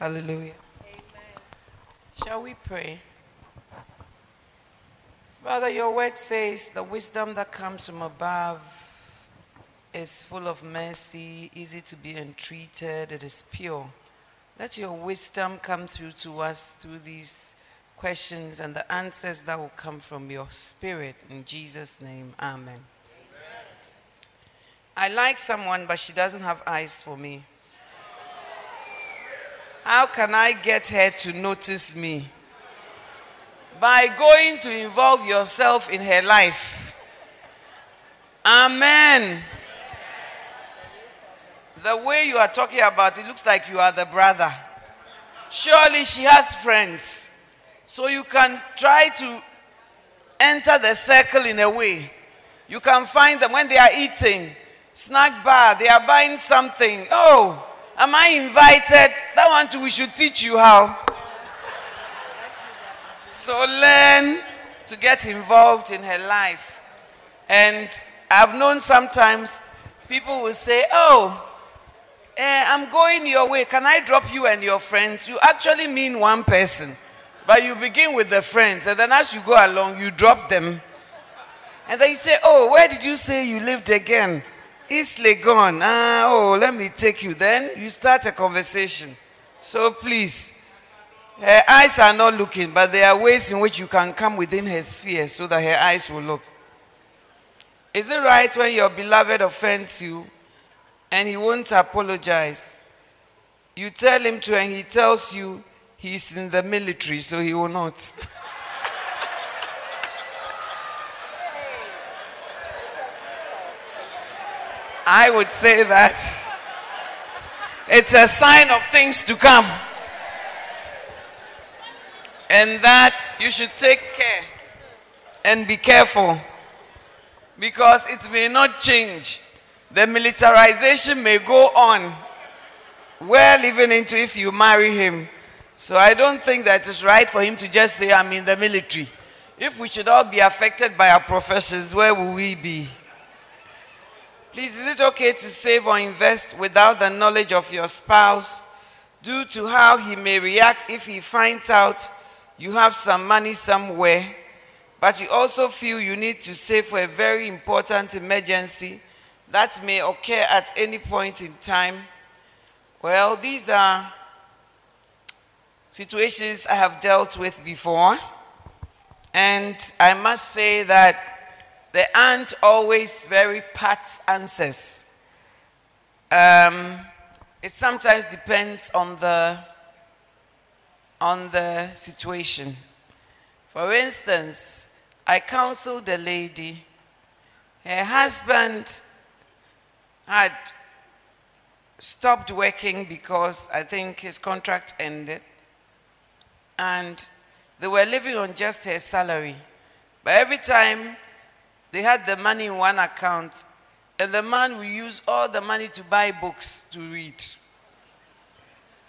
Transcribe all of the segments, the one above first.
Hallelujah. Shall we pray? Father, your word says the wisdom that comes from above is full of mercy, easy to be entreated, it is pure. Let your wisdom come through to us through these questions and the answers that will come from your spirit. In Jesus' name, amen. amen. I like someone, but she doesn't have eyes for me. How can I get her to notice me? by going to involve yourself in her life. Amen. The way you are talking about it looks like you are the brother. Surely she has friends. So you can try to enter the circle in a way. You can find them when they are eating, snack bar, they are buying something. Oh, am I invited? That one too, we should teach you how. So learn to get involved in her life. And I've known sometimes people will say, Oh, eh, I'm going your way. Can I drop you and your friends? You actually mean one person. But you begin with the friends, and then as you go along, you drop them. And then you say, Oh, where did you say you lived again? East Legon. Ah, oh, let me take you. Then you start a conversation. So please, her eyes are not looking, but there are ways in which you can come within her sphere so that her eyes will look. Is it right when your beloved offends you and he won't apologize? You tell him to, and he tells you he's in the military, so he will not. I would say that it's a sign of things to come and that you should take care and be careful because it may not change. The militarization may go on well even into if you marry him. So I don't think that it's right for him to just say, I'm in the military. If we should all be affected by our professions, where will we be? Please, is it okay to save or invest without the knowledge of your spouse due to how he may react if he finds out you have some money somewhere, but you also feel you need to save for a very important emergency that may occur at any point in time. Well, these are situations I have dealt with before. And I must say that there aren't always very pat answers. Um, it sometimes depends on the on the situation. For instance, I counseled a lady. Her husband had stopped working because I think his contract ended. And they were living on just her salary. But every time they had the money in one account, and the man will use all the money to buy books to read.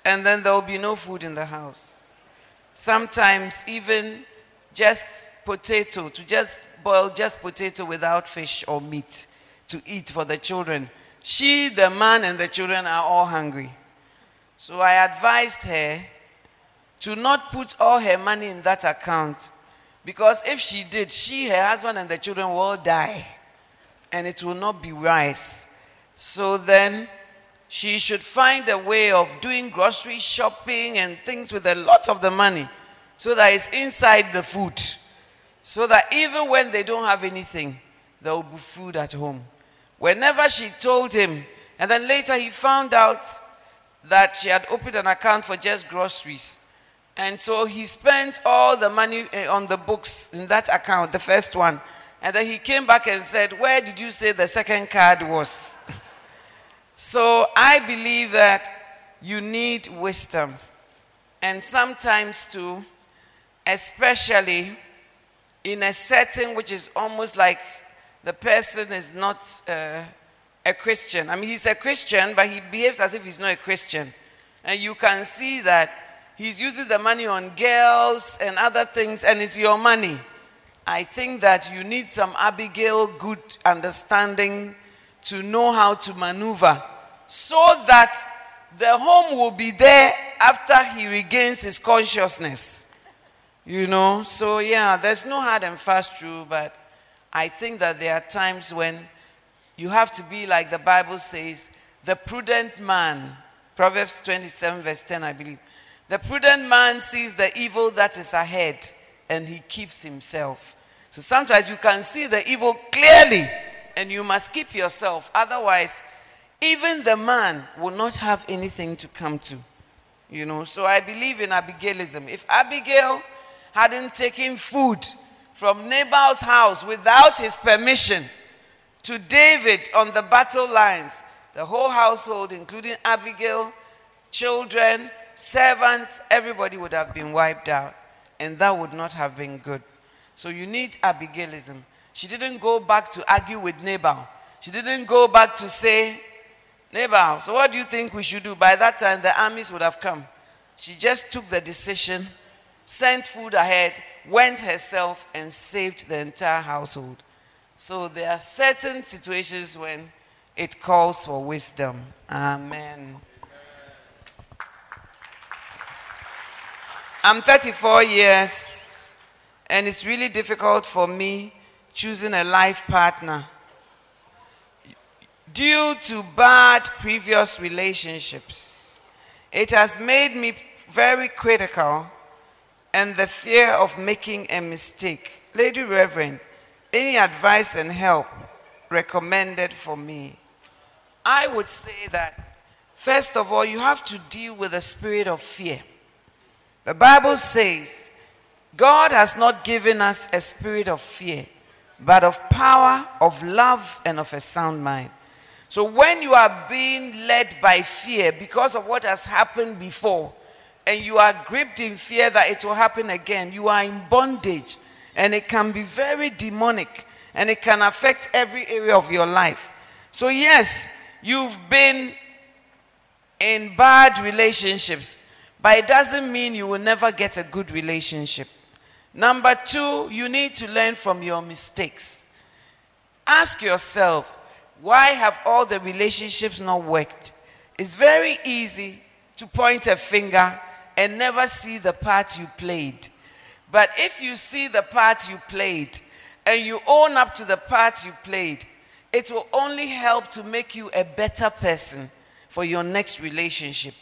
And then there will be no food in the house. Sometimes even just potato, to just boil just potato without fish or meat to eat for the children. She, the man, and the children are all hungry. So I advised her to not put all her money in that account because if she did, she, her husband, and the children will die and it will not be wise. So then she should find a way of doing grocery shopping and things with a lot of the money so that it's inside the food. So that even when they don't have anything, there will be food at home. Whenever she told him, and then later he found out that she had opened an account for just groceries. And so he spent all the money eh, on the books in that account, the first one. And then he came back and said, Where did you say the second card was? So I believe that you need wisdom. And sometimes, too, especially in a setting which is almost like the person is not uh, a Christian. I mean, he's a Christian, but he behaves as if he's not a Christian. And you can see that he's using the money on girls and other things, and it's your money. I think that you need some Abigail good understanding to know how to maneuver so that the home will be there after he regains his consciousness. You know, so yeah, there's no hard and fast rule, but I think that there are times when you have to be like the Bible says, the prudent man, Proverbs 27, verse 10, I believe. The prudent man sees the evil that is ahead and he keeps himself. So sometimes you can see the evil clearly and you must keep yourself. Otherwise, even the man will not have anything to come to. You know, so I believe in Abigailism. If Abigail hadn't taken food from Nabal's house without his permission to David on the battle lines, the whole household, including Abigail, children, servants, everybody would have been wiped out. And that would not have been good. So you need Abigailism. She didn't go back to argue with Nabal. She didn't go back to say, Nabal, so what do you think we should do? By that time, the armies would have come. She just took the decision, sent food ahead, went herself, and saved the entire household. So there are certain situations when it calls for wisdom. Amen. I'm 34 years, and it's really difficult for me choosing a life partner due to bad previous relationships. It has made me very critical and the fear of making a mistake. Lady Reverend, any advice and help recommended for me? I would say that, first of all, you have to deal with the spirit of fear. The Bible says, God has not given us a spirit of fear, but of power, of love, and of a sound mind. So when you are being led by fear because of what has happened before, and you are gripped in fear that it will happen again, you are in bondage. And it can be very demonic and it can affect every area of your life. So, yes, you've been in bad relationships, but it doesn't mean you will never get a good relationship. Number two, you need to learn from your mistakes. Ask yourself, why have all the relationships not worked? It's very easy to point a finger and never see the part you played. But if you see the part you played and you own up to the part you played, it will only help to make you a better person for your next relationship.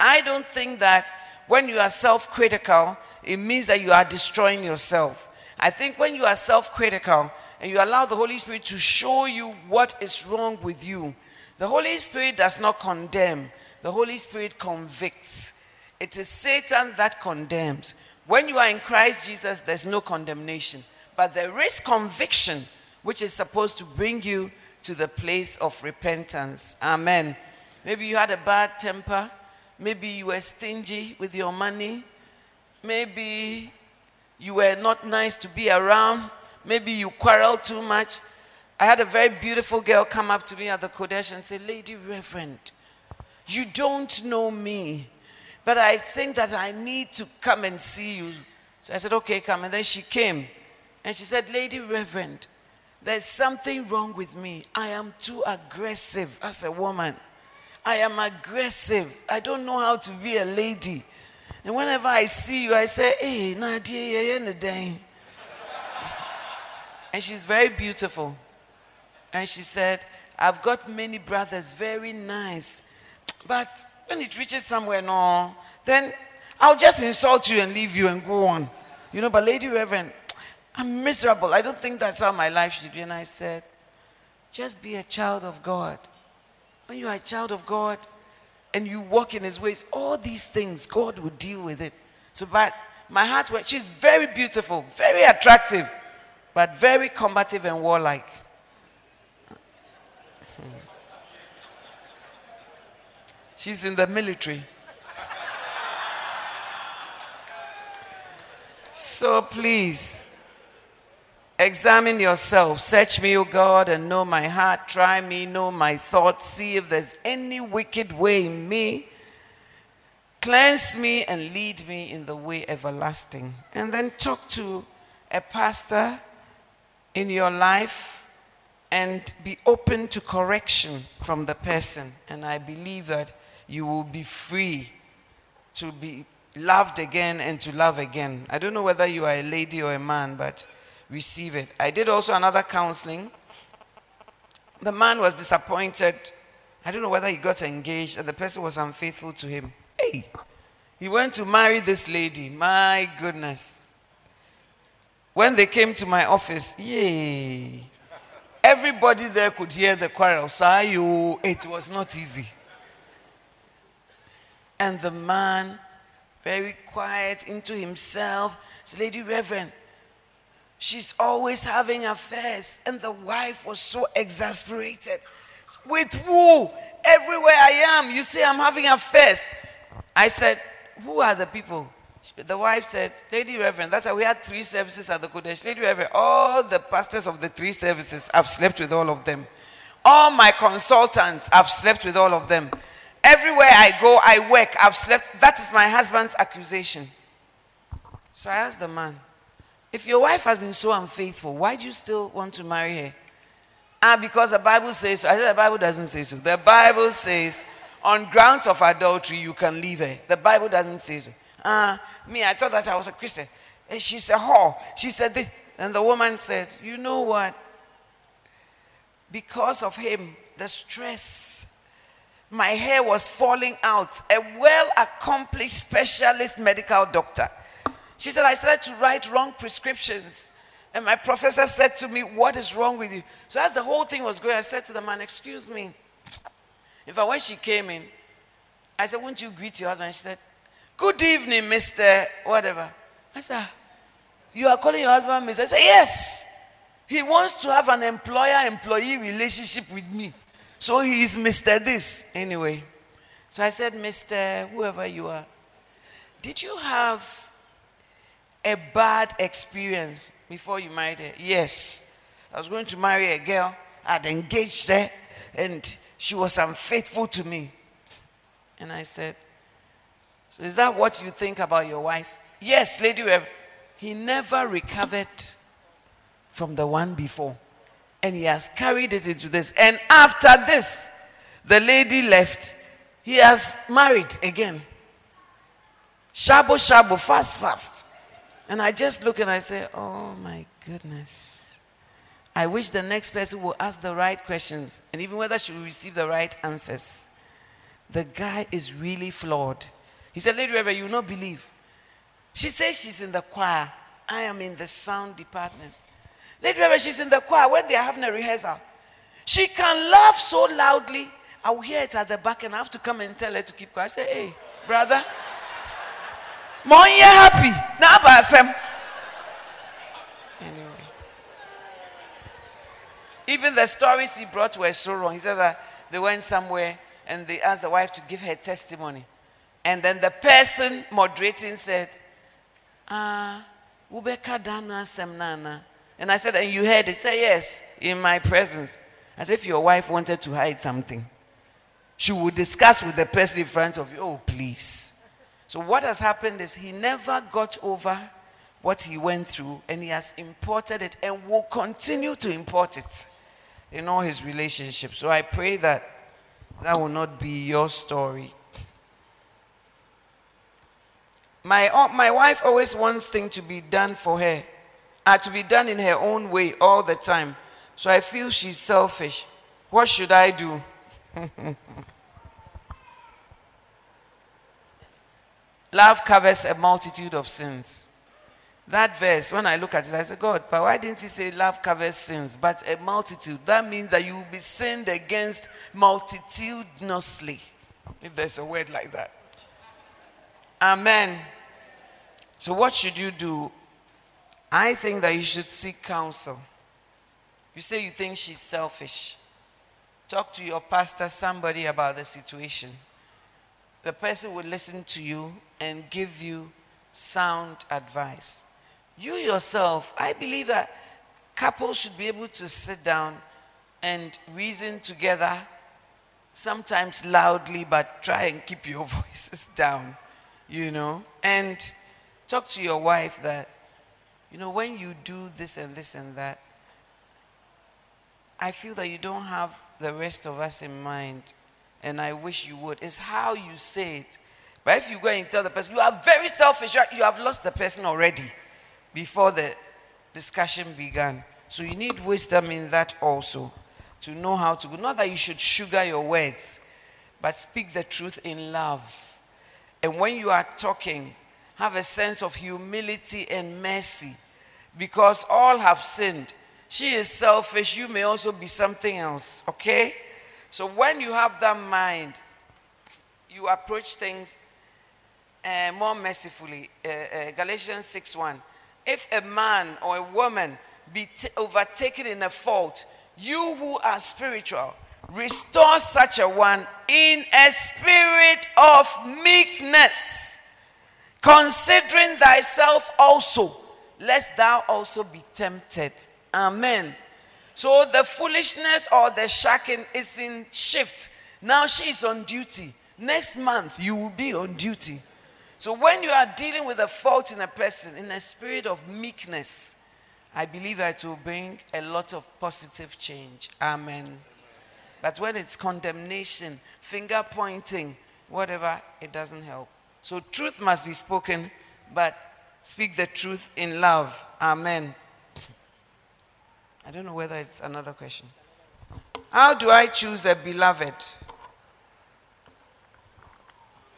I don't think that when you are self critical, it means that you are destroying yourself. I think when you are self critical, and you allow the Holy Spirit to show you what is wrong with you. The Holy Spirit does not condemn, the Holy Spirit convicts. It is Satan that condemns. When you are in Christ Jesus, there's no condemnation, but there is conviction, which is supposed to bring you to the place of repentance. Amen. Maybe you had a bad temper. Maybe you were stingy with your money. Maybe you were not nice to be around. Maybe you quarrel too much. I had a very beautiful girl come up to me at the Qodesh and say, Lady Reverend, you don't know me, but I think that I need to come and see you. So I said, Okay, come. And then she came and she said, Lady Reverend, there's something wrong with me. I am too aggressive as a woman. I am aggressive. I don't know how to be a lady. And whenever I see you, I say, Hey, Nadia, you're in the. And she's very beautiful. And she said, I've got many brothers, very nice. But when it reaches somewhere, no, then I'll just insult you and leave you and go on. You know, but Lady Reverend, I'm miserable. I don't think that's how my life should be. And I said, just be a child of God. When you are a child of God and you walk in His ways, all these things, God will deal with it. So, but my heart went, she's very beautiful, very attractive, but very combative and warlike. She's in the military. So please, examine yourself. Search me, O God, and know my heart. Try me, know my thoughts. See if there's any wicked way in me. Cleanse me and lead me in the way everlasting. And then talk to a pastor in your life and be open to correction from the person. And I believe that you will be free to be loved again and to love again. I don't know whether you are a lady or a man, but receive it. I did also another counseling. The man was disappointed. I don't know whether he got engaged and the person was unfaithful to him. Hey, he went to marry this lady. My goodness. When they came to my office, yay. Everybody there could hear the quarrel. So you, it was not easy. And the man very quiet into himself. Said, Lady Reverend, she's always having affairs. And the wife was so exasperated. With who? Everywhere I am, you say I'm having affairs. I said, Who are the people? The wife said, Lady Reverend, that's why we had three services at the Qodesh. Lady Reverend, all the pastors of the three services, I've slept with all of them. All my consultants, I've slept with all of them. Everywhere I go, I work. I've slept. That is my husband's accusation. So I asked the man, if your wife has been so unfaithful, why do you still want to marry her? Ah, because the Bible says so. I said the Bible doesn't say so. The Bible says on grounds of adultery you can leave her. The Bible doesn't say so. Ah, me, I thought that I was a Christian. And she said, whore. She said this. And the woman said, You know what? Because of him, the stress my hair was falling out. A well accomplished specialist medical doctor. She said, I started to write wrong prescriptions. And my professor said to me, What is wrong with you? So, as the whole thing was going, I said to the man, Excuse me. In fact, when she came in, I said, Won't you greet your husband? She said, Good evening, Mr. Whatever. I said, You are calling your husband Mr. I said, Yes. He wants to have an employer employee relationship with me. So he is Mr. This. Anyway, so I said, Mr. Whoever you are, did you have a bad experience before you married her? Yes. I was going to marry a girl, I'd engaged her, and she was unfaithful to me. And I said, So is that what you think about your wife? Yes, Lady Rev. He never recovered from the one before and he has carried it into this. And after this, the lady left. He has married again. Shabo shabo, fast, fast. And I just look and I say, Oh my goodness. I wish the next person will ask the right questions and even whether she will receive the right answers. The guy is really flawed. He said, Lady Reverend, you will not believe. She says she's in the choir. I am in the sound department. Lady Reverend, she's in the choir when they are having a rehearsal. She can laugh so loudly. I will hear it at the back and I have to come and tell her to keep quiet. I say, hey, brother, Mon you happy. Now basem. Anyway. Even the stories he brought were so wrong. He said that they went somewhere and they asked the wife to give her testimony. And then the person moderating said, Ah, Ubeka Dana Semnana. And I said, And you heard it? Say, Yes, in my presence. As if your wife wanted to hide something. She would discuss with the person in front of you, Oh, please. So, what has happened is he never got over what he went through, and he has imported it and will continue to import it in all his relationships. So, I pray that that will not be your story. My, uh, my wife always wants things to be done for her are to be done in her own way all the time. So I feel she's selfish. What should I do? Love covers a multitude of sins. That verse, when I look at it, I say, God, but why didn't he say love covers sins, but a multitude? That means that you will be sinned against multitudinously, if there's a word like that. Amen. So, what should you do? I think that you should seek counsel. You say you think she's selfish. Talk to your pastor, somebody about the situation. The person will listen to you and give you sound advice. You yourself, I believe that couples should be able to sit down and reason together, sometimes loudly, but try and keep your voices down, you know, and talk to your wife that, you know, when you do this and this and that, I feel that you don't have the rest of us in mind, and I wish you would. It's how you say it. But if you go and tell the person, you are very selfish, you have lost the person already before the discussion began. So you need wisdom in that also to know how to go. Not that you should sugar your words, but speak the truth in love. And when you are talking, have a sense of humility and mercy because all have sinned she is selfish. You may also be something else. Okay? So when you have that mind, you approach things uh, more mercifully. Uh, uh, Galatians 6 1. If a man or a woman be t- overtaken in a fault, you who are spiritual, restore such a one in a spirit of meekness, considering thyself also, lest thou also be tempted. Amen. So the foolishness or the shacking is in shift. Now she is on duty. Next month you will be on duty. So when you are dealing with a fault in a person in a spirit of meekness, I believe it will bring a lot of positive change. Amen. But when it's condemnation, finger pointing, whatever, it doesn't help. So truth must be spoken, but speak the truth in love. Amen. I don't know whether it's another question. How do I choose a beloved?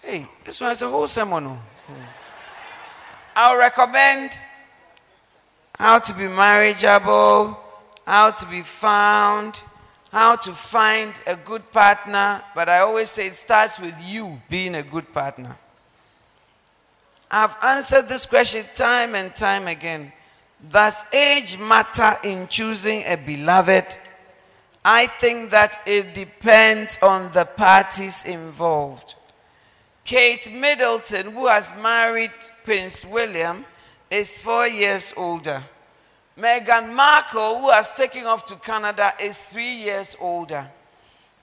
Hey, this one is a whole sermon. Oh. I'll recommend how to be marriageable, how to be found, how to find a good partner, but I always say it starts with you being a good partner. I've answered this question time and time again. Does age matter in choosing a beloved? I think that it depends on the parties involved. Kate Middleton, who has married Prince William, is four years older. Meghan Markle, who has taken off to Canada, is three years older.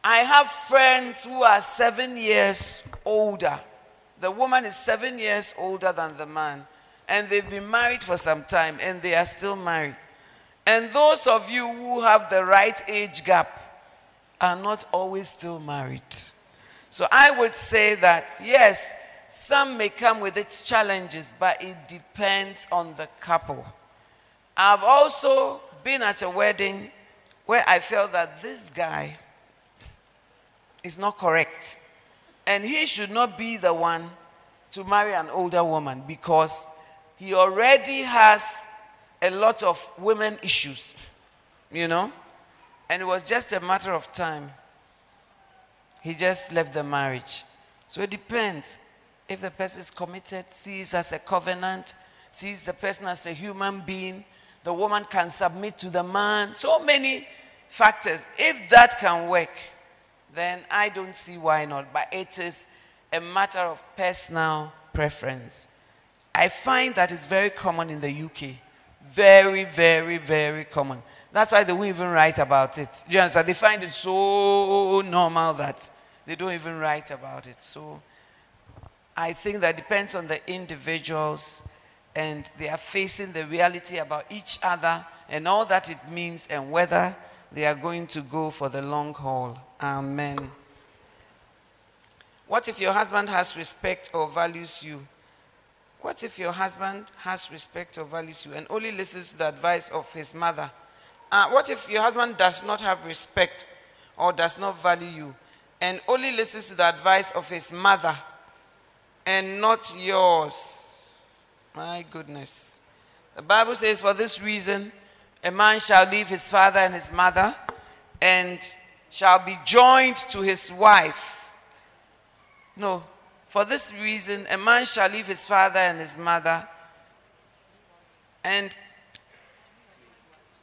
I have friends who are seven years older. The woman is seven years older than the man and they've been married for some time and they are still married. And those of you who have the right age gap are not always still married. So I would say that, yes, some may come with its challenges, but it depends on the couple. I've also been at a wedding where I felt that this guy is not correct. And he should not be the one to marry an older woman because he already has a lot of women issues, you know? And it was just a matter of time. He just left the marriage. So it depends. If the person is committed, sees as a covenant, sees the person as a human being, the woman can submit to the man. So many factors. If that can work, then I don't see why not. But it is a matter of personal preference. I find that it's very common in the UK. Very, very, very common. That's why they won't even write about it. Do you understand? They find it so normal that they don't even write about it. So I think that depends on the individuals and they are facing the reality about each other and all that it means and whether they are going to go for the long haul. Amen. What if your husband has respect or values you? What if your husband has respect or values you and only listens to the advice of his mother? Uh, what if your husband does not have respect or does not value you and only listens to the advice of his mother and not yours. My goodness. The Bible says, For this reason, a man shall leave his father and his mother and shall be joined to his wife. No, for this reason, a man shall leave his father and his mother and,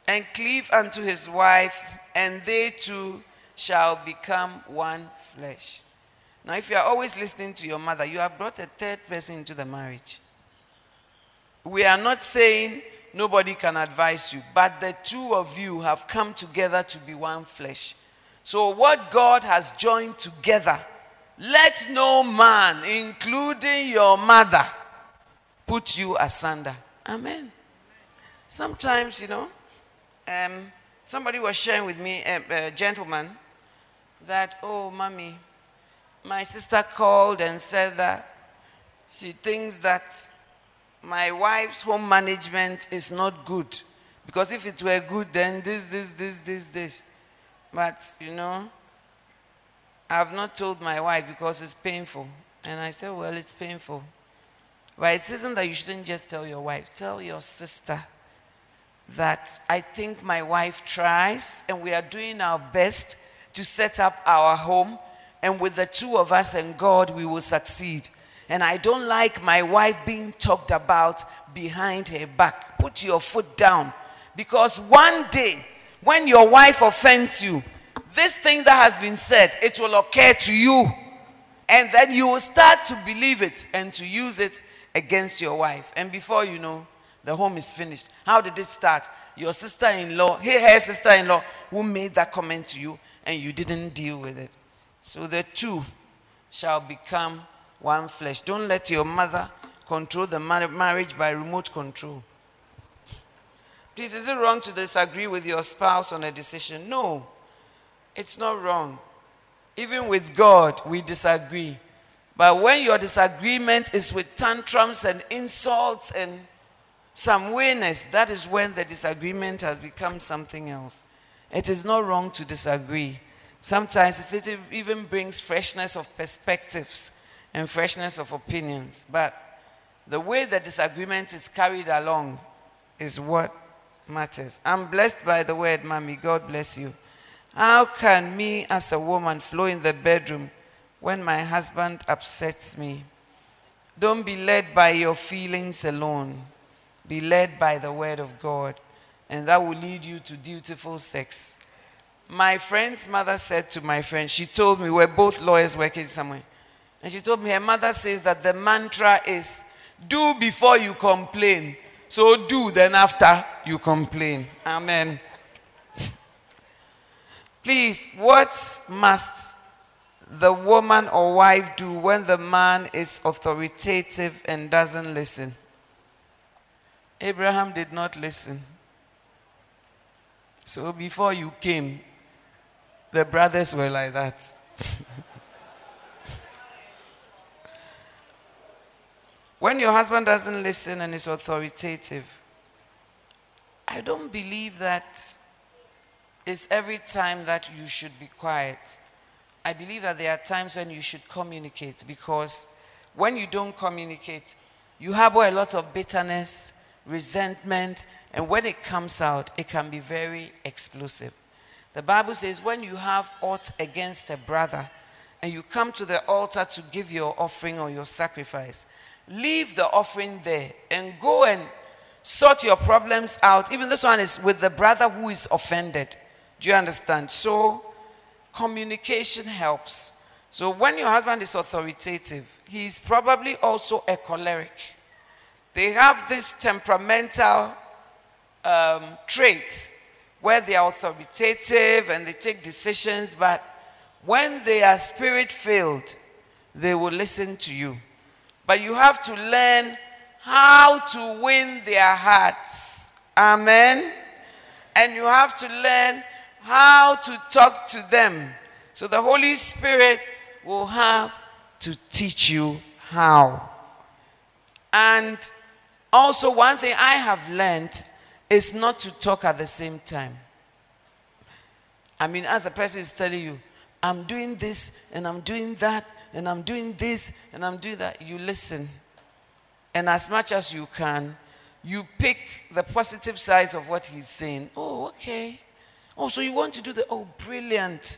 and cleave unto his wife, and they two shall become one flesh. Now, if you are always listening to your mother, you have brought a third person into the marriage. We are not saying nobody can advise you, but the two of you have come together to be one flesh. So, what God has joined together, let no man, including your mother, put you asunder. Amen. Sometimes, you know, um, somebody was sharing with me, a, a gentleman, that, oh, mommy, my sister called and said that she thinks that my wife's home management is not good. Because if it were good, then this, this, this, this, this. But, you know, I've not told my wife because it's painful. And I said, well, it's painful. But it isn't that you shouldn't just tell your wife. Tell your sister that I think my wife tries and we are doing our best to set up our home. And with the two of us and God, we will succeed. And I don't like my wife being talked about behind her back. Put your foot down. Because one day, when your wife offends you, this thing that has been said, it will occur to you. And then you will start to believe it and to use it against your wife. And before you know, the home is finished. How did it start? Your sister in law, her sister in law, who made that comment to you, and you didn't deal with it. So the two shall become one flesh. Don't let your mother control the marriage by remote control. Please, is it wrong to disagree with your spouse on a decision? No, it's not wrong. Even with God, we disagree. But when your disagreement is with tantrums and insults and some wayness, that is when the disagreement has become something else. It is not wrong to disagree. Sometimes it even brings freshness of perspectives and freshness of opinions. But the way the disagreement is carried along is what matters. I'm blessed by the word, Mommy. God bless you. How can me as a woman flow in the bedroom when my husband upsets me? Don't be led by your feelings alone. Be led by the word of God, and that will lead you to dutiful sex. My friend's mother said to my friend, she told me, we're both lawyers working somewhere. And she told me her mother says that the mantra is do before you complain. So do, then after you complain. Amen. Please, what must the woman or wife do when the man is authoritative and doesn't listen? Abraham did not listen. So before you came, the brothers were like that. when your husband doesn't listen and is authoritative, I don't believe that it's every time that you should be quiet. I believe that there are times when you should communicate because when you don't communicate, you harbor a lot of bitterness, resentment, and when it comes out, it can be very explosive. The Bible says when you have aught against a brother and you come to the altar to give your offering or your sacrifice, leave the offering there and go and sort your problems out. Even this one is with the brother who is offended. Do you understand? So, communication helps. So, when your husband is authoritative, he's probably also a choleric. They have this temperamental um, trait where they are authoritative and they take decisions, but when they are spirit filled, they will listen to you. But you have to learn how to win their hearts. Amen. And you have to learn how to talk to them. So the Holy Spirit will have to teach you how. And also, one thing I have learned is not to talk at the same time. I mean, as a person is telling you, I'm doing this and I'm doing that, and I'm doing this and I'm doing that. You listen. And as much as you can, you pick the positive sides of what he's saying. Oh, okay. Oh, so you want to do the, oh, brilliant.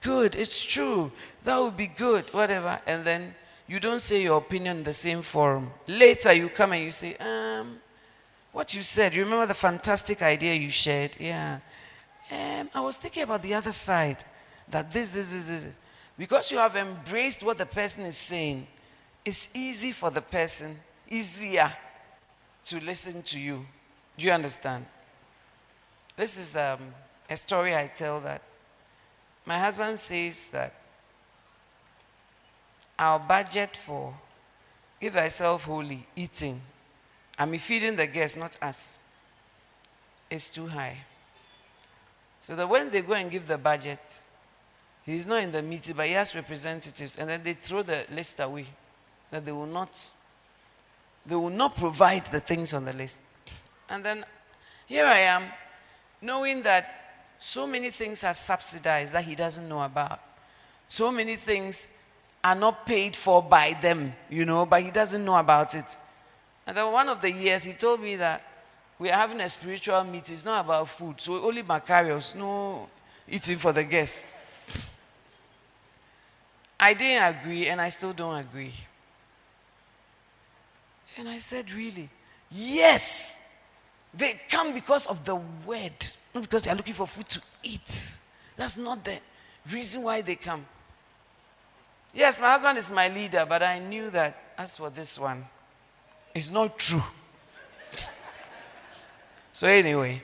Good. It's true. That would be good. Whatever. And then you don't say your opinion in the same forum. Later, you come and you say, um, what you said, you remember the fantastic idea you shared? Yeah. Um, I was thinking about the other side. That this, this, this, this. Because you have embraced what the person is saying, it's easy for the person, easier to listen to you. Do you understand? This is um, a story I tell that my husband says that our budget for give thyself wholly eating, I mean feeding the guests, not us, is too high. So that when they go and give the budget, he's not in the meeting, but he has representatives, and then they throw the list away. That they will not they will not provide the things on the list. And then here I am, knowing that so many things are subsidized that he doesn't know about. So many things are not paid for by them, you know, but he doesn't know about it. And then one of the years, he told me that we are having a spiritual meeting. It's not about food. So only Macarius, no eating for the guests. I didn't agree, and I still don't agree. And I said, Really? Yes. They come because of the word, not because they're looking for food to eat. That's not the reason why they come. Yes, my husband is my leader, but I knew that as for this one, it's not true. so, anyway,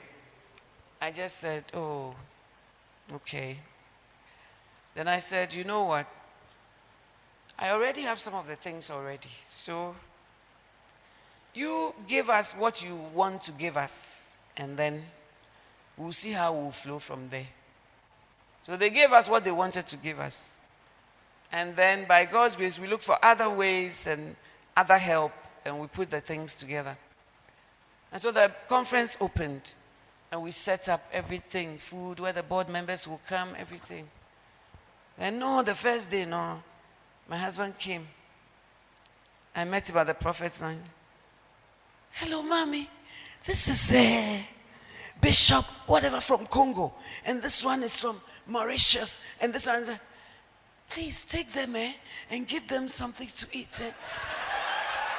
I just said, Oh, okay. Then I said, You know what? I already have some of the things already. So, you give us what you want to give us, and then we'll see how we'll flow from there. So they gave us what they wanted to give us. And then by God's grace, we look for other ways and other help, and we put the things together. And so the conference opened, and we set up everything food, where the board members will come, everything. And no, the first day, no, my husband came. I met him at the prophet's line. Hello, mommy. This is a bishop, whatever, from Congo. And this one is from Mauritius. And this one's. A, Please take them eh, and give them something to eat. Eh.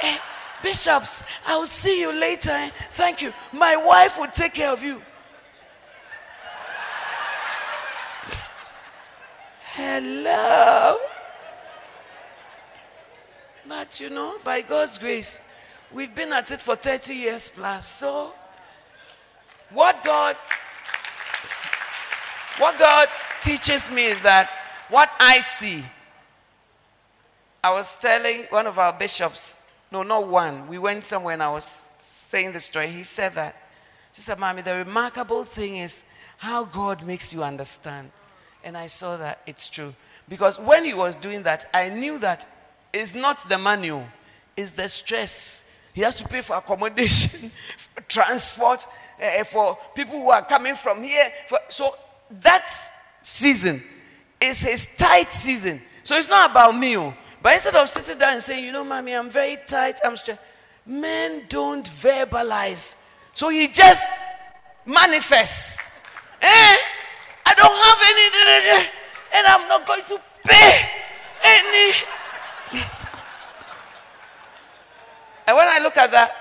eh bishops, I will see you later. Eh. Thank you. My wife will take care of you. Hello. But you know, by God's grace, We've been at it for 30 years plus. So, what God what God teaches me is that what I see. I was telling one of our bishops, no, not one. We went somewhere and I was saying the story. He said that. She said, Mommy, the remarkable thing is how God makes you understand. And I saw that it's true. Because when he was doing that, I knew that it's not the manual, it's the stress he has to pay for accommodation, for transport, uh, for people who are coming from here. For, so that season is his tight season. So it's not about me. Oh. But instead of sitting down and saying, you know, mommy, I'm very tight, I'm stressed, men don't verbalize. So he just manifests. Eh? I don't have any, and I'm not going to pay any. And when I look at that,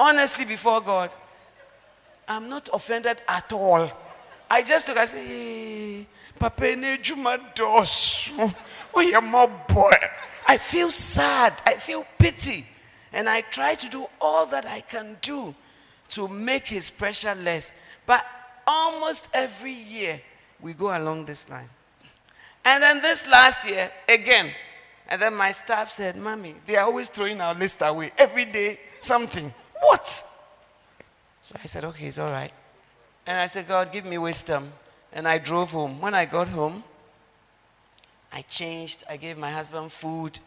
honestly, before God, I'm not offended at all. I just look, I say, hey, Papa. Oh, you're my boy. I feel sad. I feel pity. And I try to do all that I can do to make his pressure less. But almost every year, we go along this line. And then this last year, again, and then my staff said, Mommy, they are always throwing our list away. Every day, something. What? So I said, Okay, it's all right. And I said, God, give me wisdom. And I drove home. When I got home, I changed. I gave my husband food.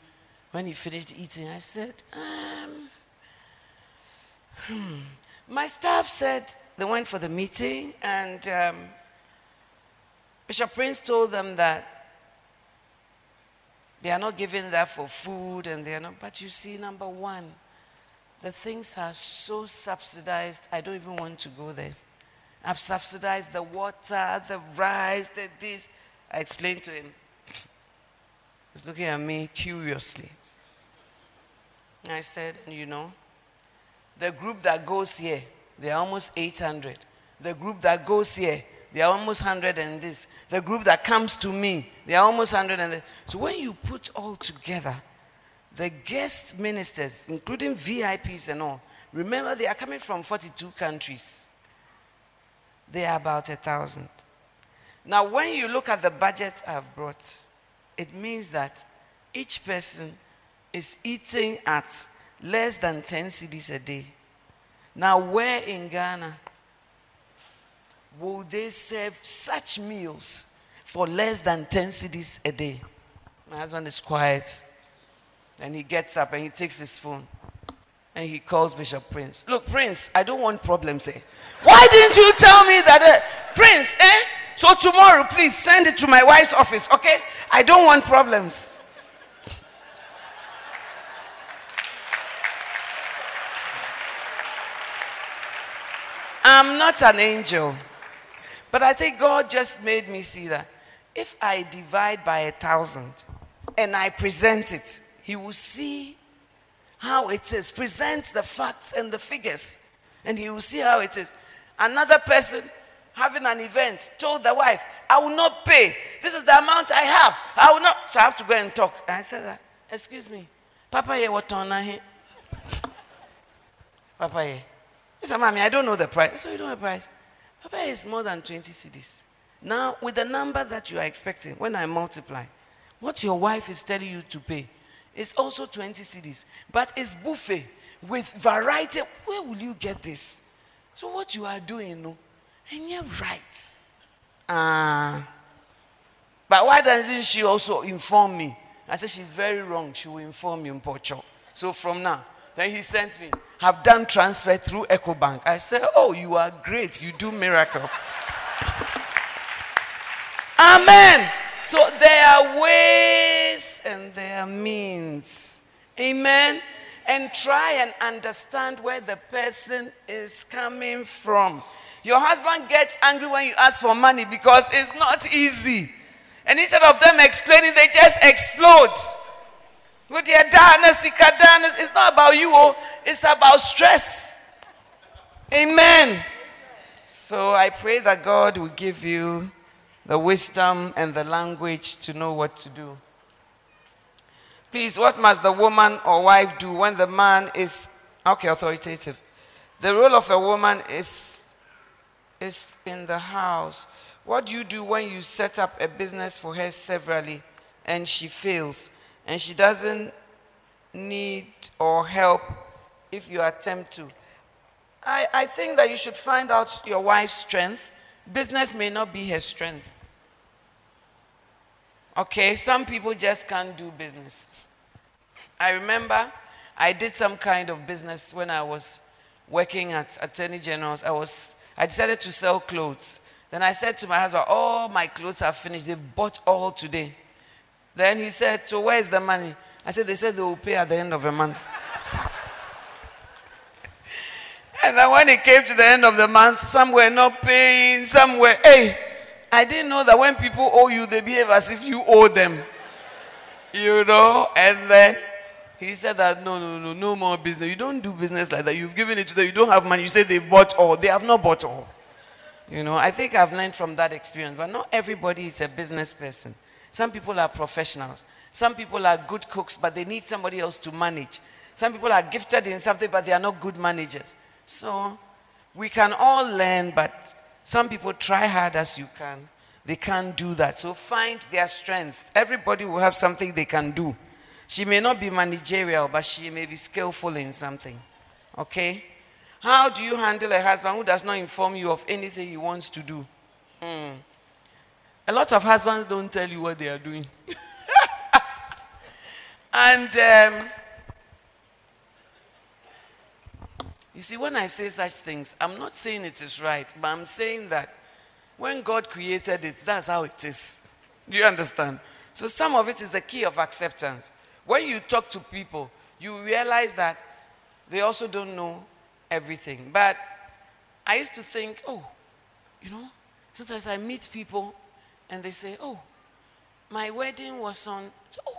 When he finished eating, I said, um, hmm. My staff said they went for the meeting, and um, Bishop Prince told them that They are not giving that for food and they are not. But you see, number one, the things are so subsidized, I don't even want to go there. I've subsidized the water, the rice, the this. I explained to him. He's looking at me curiously. And I said, you know, the group that goes here, they're almost 800. The group that goes here, they're almost 100 and this. The group that comes to me, they're almost 100 and this. So when you put all together, the guest ministers, including VIPs and all, remember they are coming from 42 countries. They are about a thousand. Now, when you look at the budget I've brought, it means that each person is eating at less than 10 cedis a day. Now, where in Ghana will they serve such meals for less than 10 cedis a day? My husband is quiet and he gets up and he takes his phone and he calls Bishop Prince. Look, Prince, I don't want problems here. Why didn't you tell me that, uh, Prince, eh? So tomorrow, please send it to my wife's office, okay? I don't want problems. I'm not an angel. But I think God just made me see that if I divide by a thousand and I present it, He will see how it is. Present the facts and the figures, and He will see how it is. Another person having an event told the wife, I will not pay. This is the amount I have. I will not. So I have to go and talk. And I said, that. Excuse me. Papa, here, what on here? Papa, here. He said, Mommy, I don't know the price. So you don't know the price. Papa, is more than 20 cedis. Now, with the number that you are expecting, when I multiply, what your wife is telling you to pay is also 20 cedis. But it's buffet with variety. Where will you get this? So what you are doing, no? And you're right. Ah. Uh, but why doesn't she also inform me? I said, she's very wrong. She will inform you in Pocho. So from now, then he sent me, have done transfer through EcoBank. I said, oh, you are great. You do miracles. Amen. So there are ways and there are means. Amen. And try and understand where the person is coming from. Your husband gets angry when you ask for money because it's not easy. And instead of them explaining, they just explode. It's not about you, oh, it's about stress. Amen. So I pray that God will give you the wisdom and the language to know what to do. Please, what must the woman or wife do when the man is okay, authoritative? The role of a woman is is in the house. What do you do when you set up a business for her severally and she fails and she doesn't need or help if you attempt to? I, I think that you should find out your wife's strength. Business may not be her strength. Okay, some people just can't do business. I remember I did some kind of business when I was working at Attorney General's. I was I decided to sell clothes. Then I said to my husband, All my clothes are finished. They've bought all today. Then he said, So where's the money? I said, They said they will pay at the end of a month. and then when it came to the end of the month, some were not paying, some were, hey, I didn't know that when people owe you, they behave as if you owe them. You know? And then he said that no, no, no, no more business. You don't do business like that. You've given it to them. You don't have money. You say they've bought all. They have not bought all. You know, I think I've learned from that experience. But not everybody is a business person. Some people are professionals. Some people are good cooks, but they need somebody else to manage. Some people are gifted in something, but they are not good managers. So we can all learn, but some people try hard as you can. They can't do that. So find their strength. Everybody will have something they can do. She may not be managerial, but she may be skillful in something. Okay? How do you handle a husband who does not inform you of anything he wants to do? Hmm. A lot of husbands don't tell you what they are doing. and um, you see, when I say such things, I'm not saying it is right, but I'm saying that when God created it, that's how it is. Do you understand? So some of it is the key of acceptance. When you talk to people, you realize that they also don't know everything. But I used to think, oh, you know, sometimes I meet people and they say, oh, my wedding was on, oh,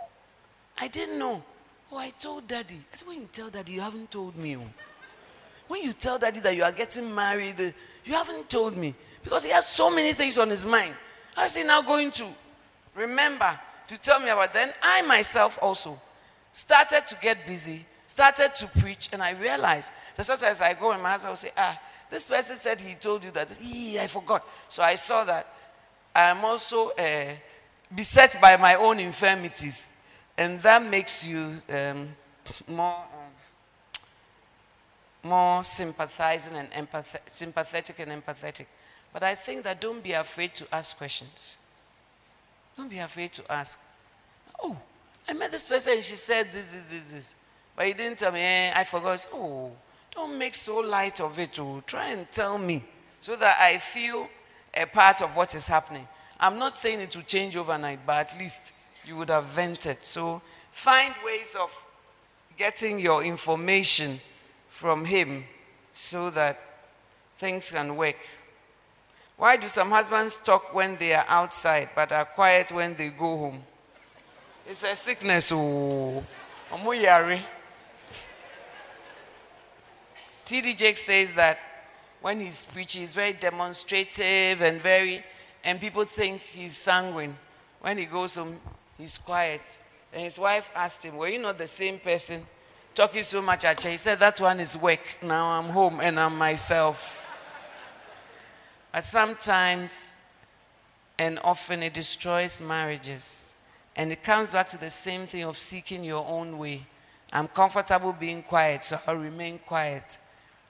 I didn't know. Oh, I told daddy. I said, when you tell daddy, you haven't told me. When you tell daddy that you are getting married, you haven't told me. Because he has so many things on his mind. How is he now going to remember to tell me about then I myself also started to get busy, started to preach, and I realized that sometimes I go and my husband will say, ah, this person said he told you that. I forgot. So I saw that I am also uh, beset by my own infirmities. And that makes you um, more, more sympathizing and empath- sympathetic and empathetic. But I think that don't be afraid to ask questions. Don't be afraid to ask. Oh, I met this person and she said this, this, this, this. But he didn't tell me, eh, I forgot. Oh, don't make so light of it. Oh, try and tell me so that I feel a part of what is happening. I'm not saying it will change overnight, but at least you would have vented. So find ways of getting your information from him so that things can work. Why do some husbands talk when they are outside but are quiet when they go home? It's a sickness. Oh, T.D. Jakes says that when he's preaching, he's very demonstrative and very, and people think he's sanguine. When he goes home, he's quiet. And his wife asked him, Were you not the same person talking so much at church? He said, That one is work. Now I'm home and I'm myself. But sometimes and often it destroys marriages. And it comes back to the same thing of seeking your own way. I'm comfortable being quiet, so I'll remain quiet.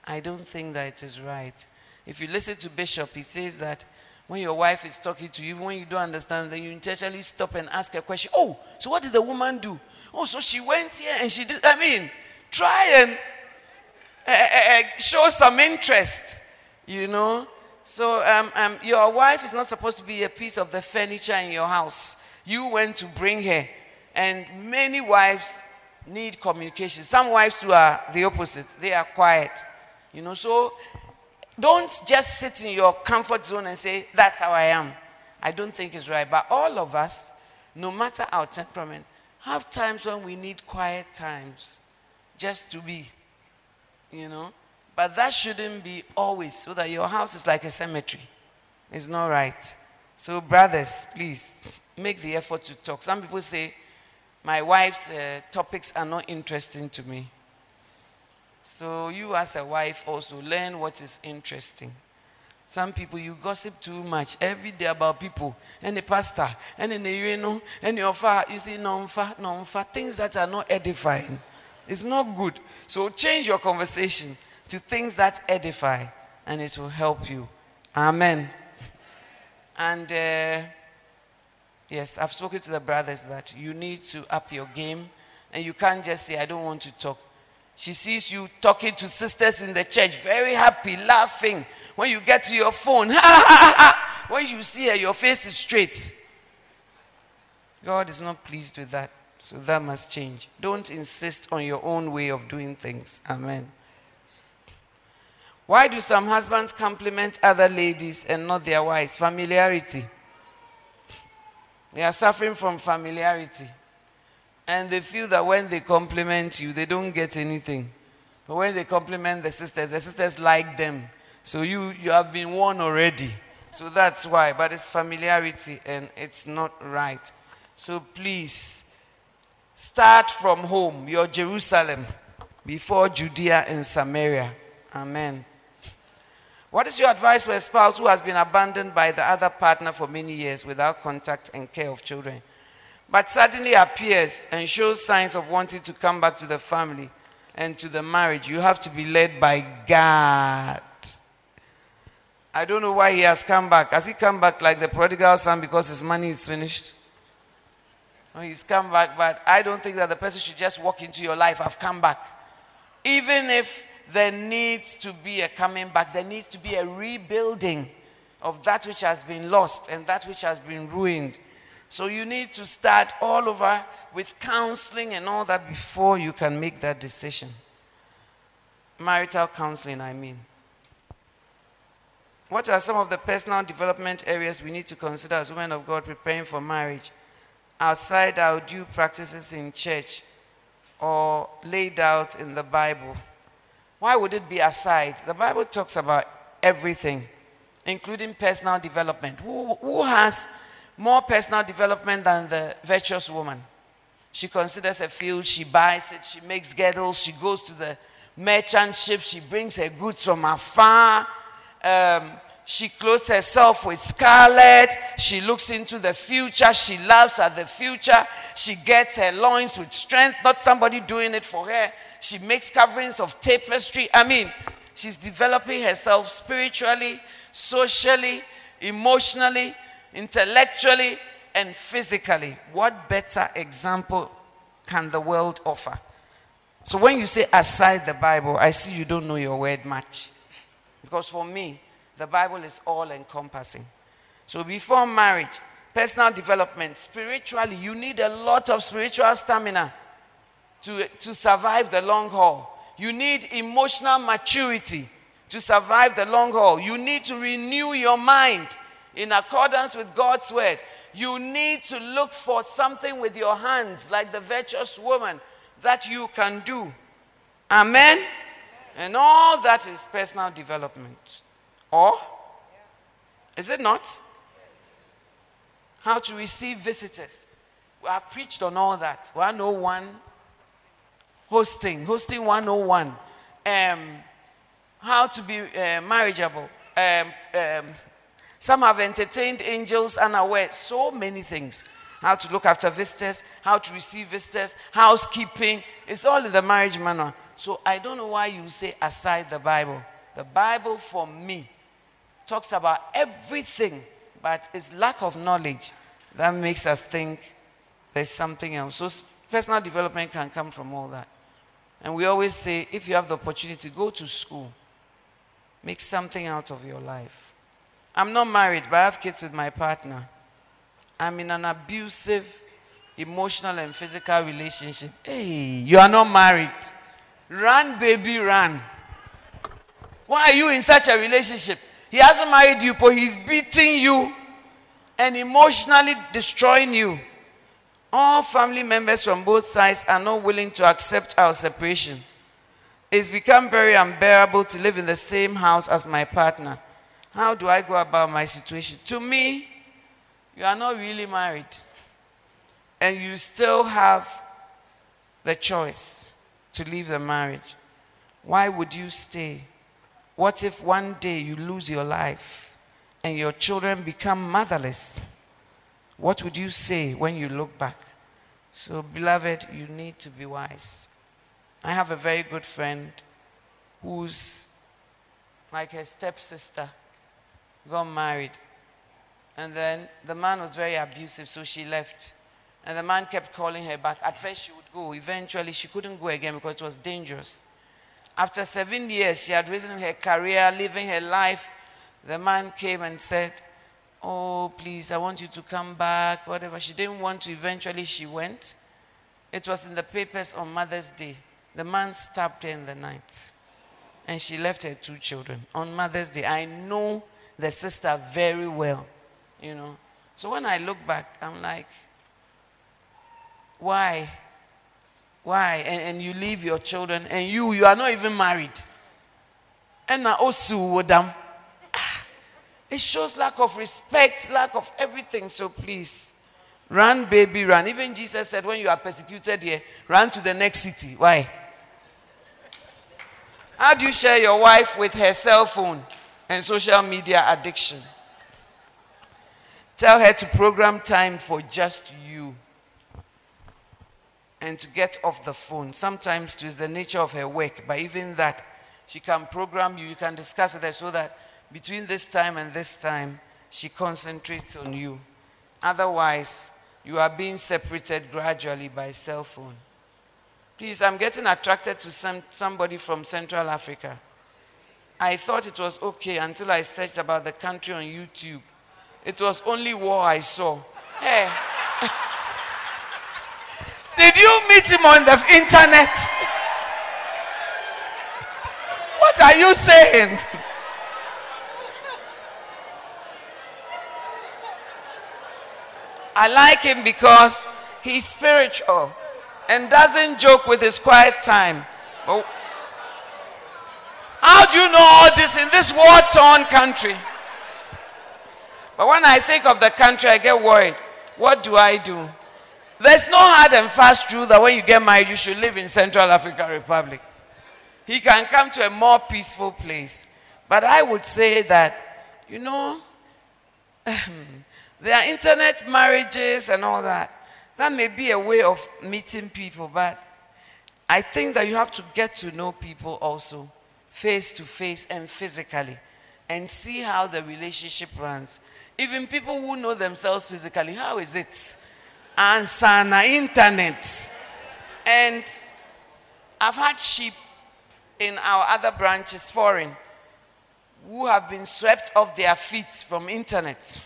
I don't think that it is right. If you listen to Bishop, he says that when your wife is talking to you, even when you don't understand, then you intentionally stop and ask a question. Oh, so what did the woman do? Oh, so she went here and she did. I mean, try and uh, uh, show some interest, you know. So um, um, your wife is not supposed to be a piece of the furniture in your house. You went to bring her. And many wives need communication. Some wives too are the opposite. They are quiet. You know, so don't just sit in your comfort zone and say, that's how I am. I don't think it's right. But all of us, no matter our temperament, have times when we need quiet times just to be, you know. But that shouldn't be always so that your house is like a cemetery. It's not right. So, brothers, please make the effort to talk. Some people say, My wife's uh, topics are not interesting to me. So, you as a wife also learn what is interesting. Some people, you gossip too much every day about people, and the pastor, and the you know, and your. You see, non non things that are not edifying. It's not good. So, change your conversation to things that edify, and it will help you. Amen. And uh, yes, I've spoken to the brothers that you need to up your game, and you can't just say, I don't want to talk. She sees you talking to sisters in the church, very happy, laughing. When you get to your phone, when you see her, your face is straight. God is not pleased with that. So that must change. Don't insist on your own way of doing things. Amen. Why do some husbands compliment other ladies and not their wives? Familiarity. They are suffering from familiarity. And they feel that when they compliment you, they don't get anything. But when they compliment the sisters, the sisters like them. So you, you have been won already. So that's why. But it's familiarity and it's not right. So please, start from home, your Jerusalem, before Judea and Samaria. Amen. What is your advice for a spouse who has been abandoned by the other partner for many years without contact and care of children, but suddenly appears and shows signs of wanting to come back to the family and to the marriage? You have to be led by God. I don't know why he has come back. Has he come back like the prodigal son because his money is finished? No, he's come back, but I don't think that the person should just walk into your life. I've come back. Even if there needs to be a coming back. There needs to be a rebuilding of that which has been lost and that which has been ruined. So you need to start all over with counseling and all that before you can make that decision. Marital counseling, I mean. What are some of the personal development areas we need to consider as women of God preparing for marriage outside our due practices in church or laid out in the Bible? Why would it be aside? The Bible talks about everything, including personal development. Who, who has more personal development than the virtuous woman? She considers a field, she buys it, she makes girdles, she goes to the merchant ship, she brings her goods from afar. Um, she clothes herself with scarlet. She looks into the future. She laughs at the future. She gets her loins with strength, not somebody doing it for her. She makes coverings of tapestry. I mean, she's developing herself spiritually, socially, emotionally, intellectually, and physically. What better example can the world offer? So when you say aside the Bible, I see you don't know your word much. Because for me, the Bible is all encompassing. So before marriage, personal development, spiritually, you need a lot of spiritual stamina to, to survive the long haul. You need emotional maturity to survive the long haul. You need to renew your mind in accordance with God's word. You need to look for something with your hands, like the virtuous woman, that you can do. Amen? And all that is personal development. Or? Is it not? How to receive visitors. We have preached on all that. 101 hosting, hosting 101, um, how to be uh, marriageable. Um, um, some have entertained angels unaware, so many things. How to look after visitors, how to receive visitors, housekeeping. It's all in the marriage manual. So I don't know why you say aside the Bible. The Bible for me talks about everything, but it's lack of knowledge that makes us think there's something else. So personal development can come from all that. And we always say, if you have the opportunity, go to school. Make something out of your life. I'm not married, but I have kids with my partner. I'm in an abusive, emotional, and physical relationship. Hey, you are not married. Run, baby, run. Why are you in such a relationship? He hasn't married you, but he's beating you and emotionally destroying you. All family members from both sides are not willing to accept our separation. It's become very unbearable to live in the same house as my partner. How do I go about my situation? To me, you are not really married. And you still have the choice to leave the marriage. Why would you stay? What if one day you lose your life and your children become motherless? What would you say when you look back? So, beloved, you need to be wise. I have a very good friend who's like her stepsister, got married. And then the man was very abusive, so she left. And the man kept calling her back. At first, she would go. Eventually, she couldn't go again because it was dangerous. After seven years, she had risen her career, living her life. The man came and said, Oh, please, I want you to come back, whatever. She didn't want to. Eventually, she went. It was in the papers on Mother's Day. The man stabbed her in the night. And she left her two children on Mother's Day. I know the sister very well, you know. So when I look back, I'm like, why? Why? And, and you leave your children, and you, you are not even married. And now, also, them. It shows lack of respect, lack of everything. So please, run, baby, run. Even Jesus said, when you are persecuted here, run to the next city. Why? How do you share your wife with her cell phone and social media addiction? Tell her to program time for just you and to get off the phone. Sometimes it is the nature of her work, but even that, she can program you, you can discuss with her so that between this time and this time, she concentrates on you. Otherwise, you are being separated gradually by cell phone. Please, I'm getting attracted to some, somebody from Central Africa. I thought it was okay until I searched about the country on YouTube. It was only war I saw. Hey, Did you meet him on the internet? What are you saying? I like him because he's spiritual and doesn't joke with his quiet time. But how do you know all this in this war torn country? But when I think of the country, I get worried. What do I do? There's no hard and fast rule that when you get married, you should live in Central African Republic. He can come to a more peaceful place. But I would say that, you know, there are internet marriages and all that. That may be a way of meeting people, but I think that you have to get to know people also, face to face and physically, and see how the relationship runs. Even people who know themselves physically, how is it? Answer on internet. And I've had sheep in our other branches, foreign, who have been swept off their feet from internet.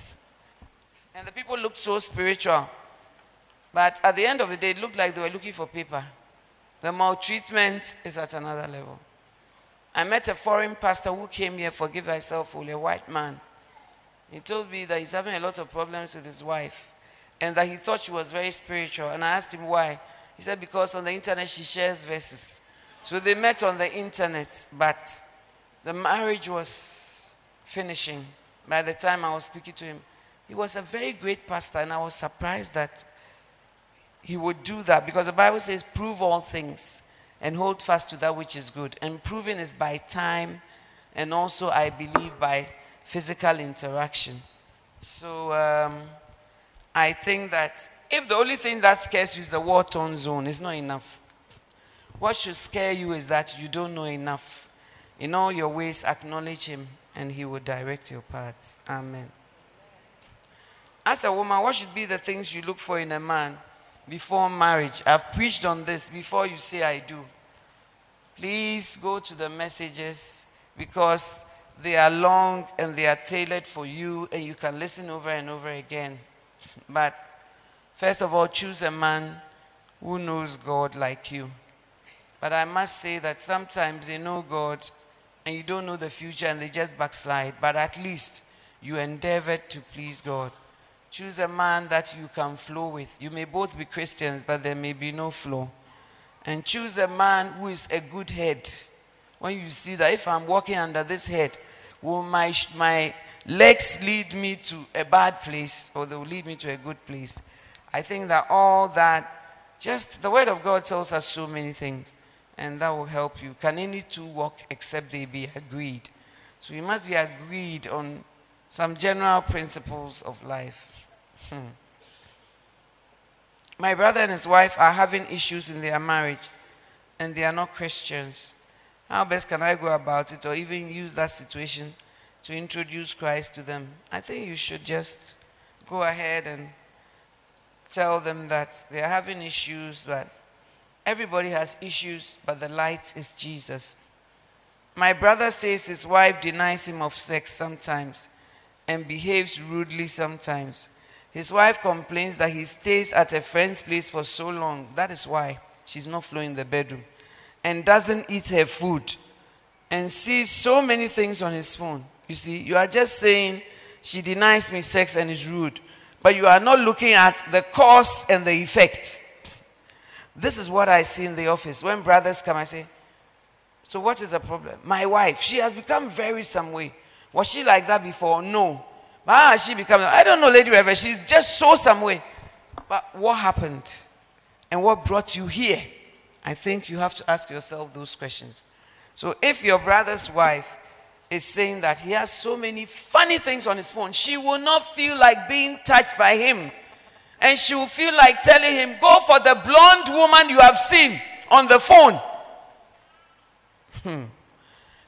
And the people looked so spiritual. But at the end of the day, it looked like they were looking for paper. The maltreatment is at another level. I met a foreign pastor who came here, for give thyself, a white man. He told me that he's having a lot of problems with his wife and that he thought she was very spiritual. And I asked him why. He said, because on the internet she shares verses. So they met on the internet, but the marriage was finishing by the time I was speaking to him. He was a very great pastor, and I was surprised that he would do that because the Bible says, prove all things and hold fast to that which is good. And proving is by time and also, I believe, by physical interaction. So um, I think that if the only thing that scares you is the war torn zone, it's not enough. What should scare you is that you don't know enough. In all your ways, acknowledge Him, and He will direct your paths. Amen. As a woman, what should be the things you look for in a man before marriage? I've preached on this before you say I do. Please go to the messages because they are long and they are tailored for you, and you can listen over and over again. But first of all, choose a man who knows God like you. But I must say that sometimes they know God and you don't know the future and they just backslide. But at least you endeavored to please God. Choose a man that you can flow with. You may both be Christians, but there may be no flow. And choose a man who is a good head. When you see that if I'm walking under this head, will my, my legs lead me to a bad place or they will lead me to a good place? I think that all that, just the Word of God tells us so many things and that will help you. Can any two walk except they be agreed? So you must be agreed on some general principles of life. Hmm. My brother and his wife are having issues in their marriage, and they are not Christians. How best can I go about it, or even use that situation to introduce Christ to them? I think you should just go ahead and tell them that they are having issues, but Everybody has issues, but the light is Jesus. My brother says his wife denies him of sex sometimes and behaves rudely sometimes. His wife complains that he stays at a friend's place for so long. That is why she's not flowing in the bedroom. And doesn't eat her food. And sees so many things on his phone. You see, you are just saying she denies me sex and is rude. But you are not looking at the cause and the effect. This is what I see in the office. When brothers come, I say, So what is the problem? My wife, she has become very some way. Was she like that before? No. But how she become? I don't know, Lady Reverend. She's just so some way. But what happened? And what brought you here? I think you have to ask yourself those questions. So if your brother's wife is saying that he has so many funny things on his phone, she will not feel like being touched by him and she will feel like telling him, Go for the blonde woman you have seen on the phone. Hmm.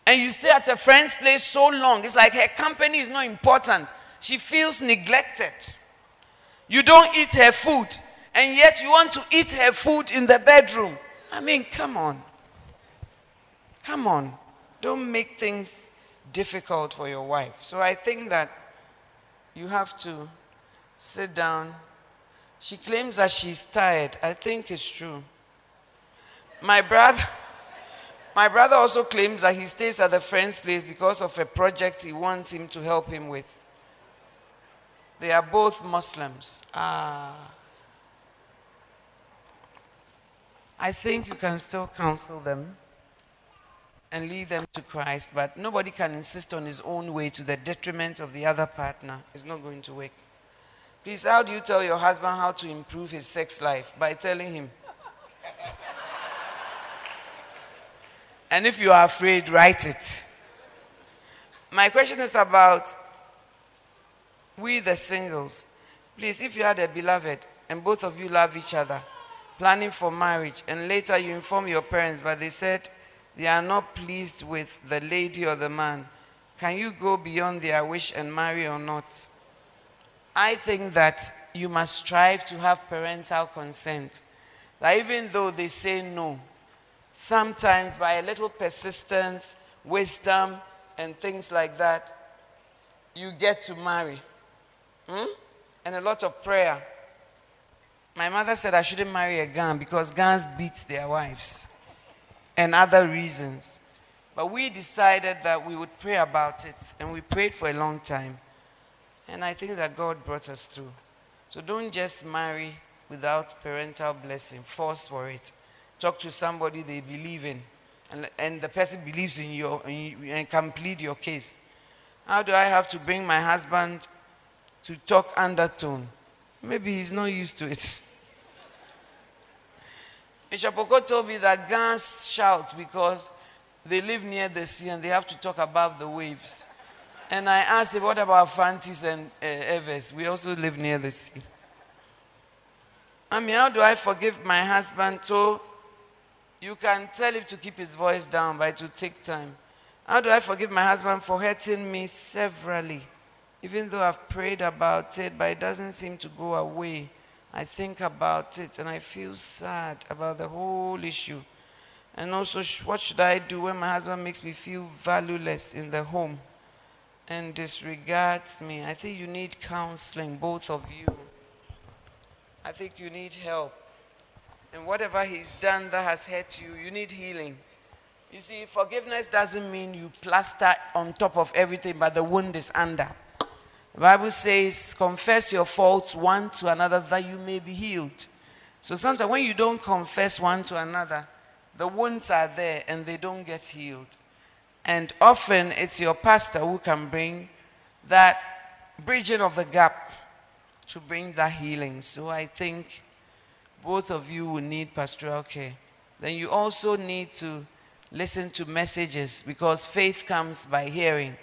And you stay at a friend's place so long, it's like her company is not important. She feels neglected. You don't eat her food, and yet you want to eat her food in the bedroom. I mean, come on. Come on. Don't make things difficult for your wife. So I think that you have to sit down She claims that she's tired. I think it's true. My brother, my brother also claims that he stays at the friend's place because of a project he wants him to help him with. They are both Muslims. Ah. I think you can still counsel them and lead them to Christ, but nobody can insist on his own way to the detriment of the other partner. It's not going to work. Please, how do you tell your husband how to improve his sex life? By telling him. and if you are afraid, write it. My question is about we, the singles. Please, if you had a beloved and both of you love each other, planning for marriage, and later you inform your parents, but they said they are not pleased with the lady or the man, can you go beyond their wish and marry or not? I think that you must strive to have parental consent. That even though they say no, sometimes by a little persistence, wisdom, and things like that, you get to marry. Hmm? And a lot of prayer. My mother said I shouldn't marry a Gan because Gans beat their wives and other reasons. But we decided that we would pray about it, and we prayed for a long time. And I think that God brought us through. So don't just marry without parental blessing, force for it. Talk to somebody they believe in, and, and the person believes in you and, you and can plead your case. How do I have to bring my husband to talk undertone? Maybe he's not used to it. Bishop Oko told me that Gans shout because they live near the sea and they have to talk above the waves. And I asked him, what about Fantis and uh, Ewes? We also live near the sea. I mean, how do I forgive my husband? So you can tell him to keep his voice down, but it will take time. How do I forgive my husband for hurting me severally? Even though I've prayed about it, but it doesn't seem to go away. I think about it and I feel sad about the whole issue. And also, what should I do when my husband makes me feel valueless in the home and disregards me? I think you need counseling, both of you. I think you need help. And whatever he's done that has hurt you, you need healing. You see, forgiveness doesn't mean you plaster on top of everything, but the wound is under. The Bible says, confess your faults one to another that you may be healed. So sometimes when you don't confess one to another, the wounds are there and they don't get healed. And often it's your pastor who can bring that bridging of the gap to bring that healing. So I think both of you will need pastoral care. Then you also need to listen to messages because faith comes by hearing.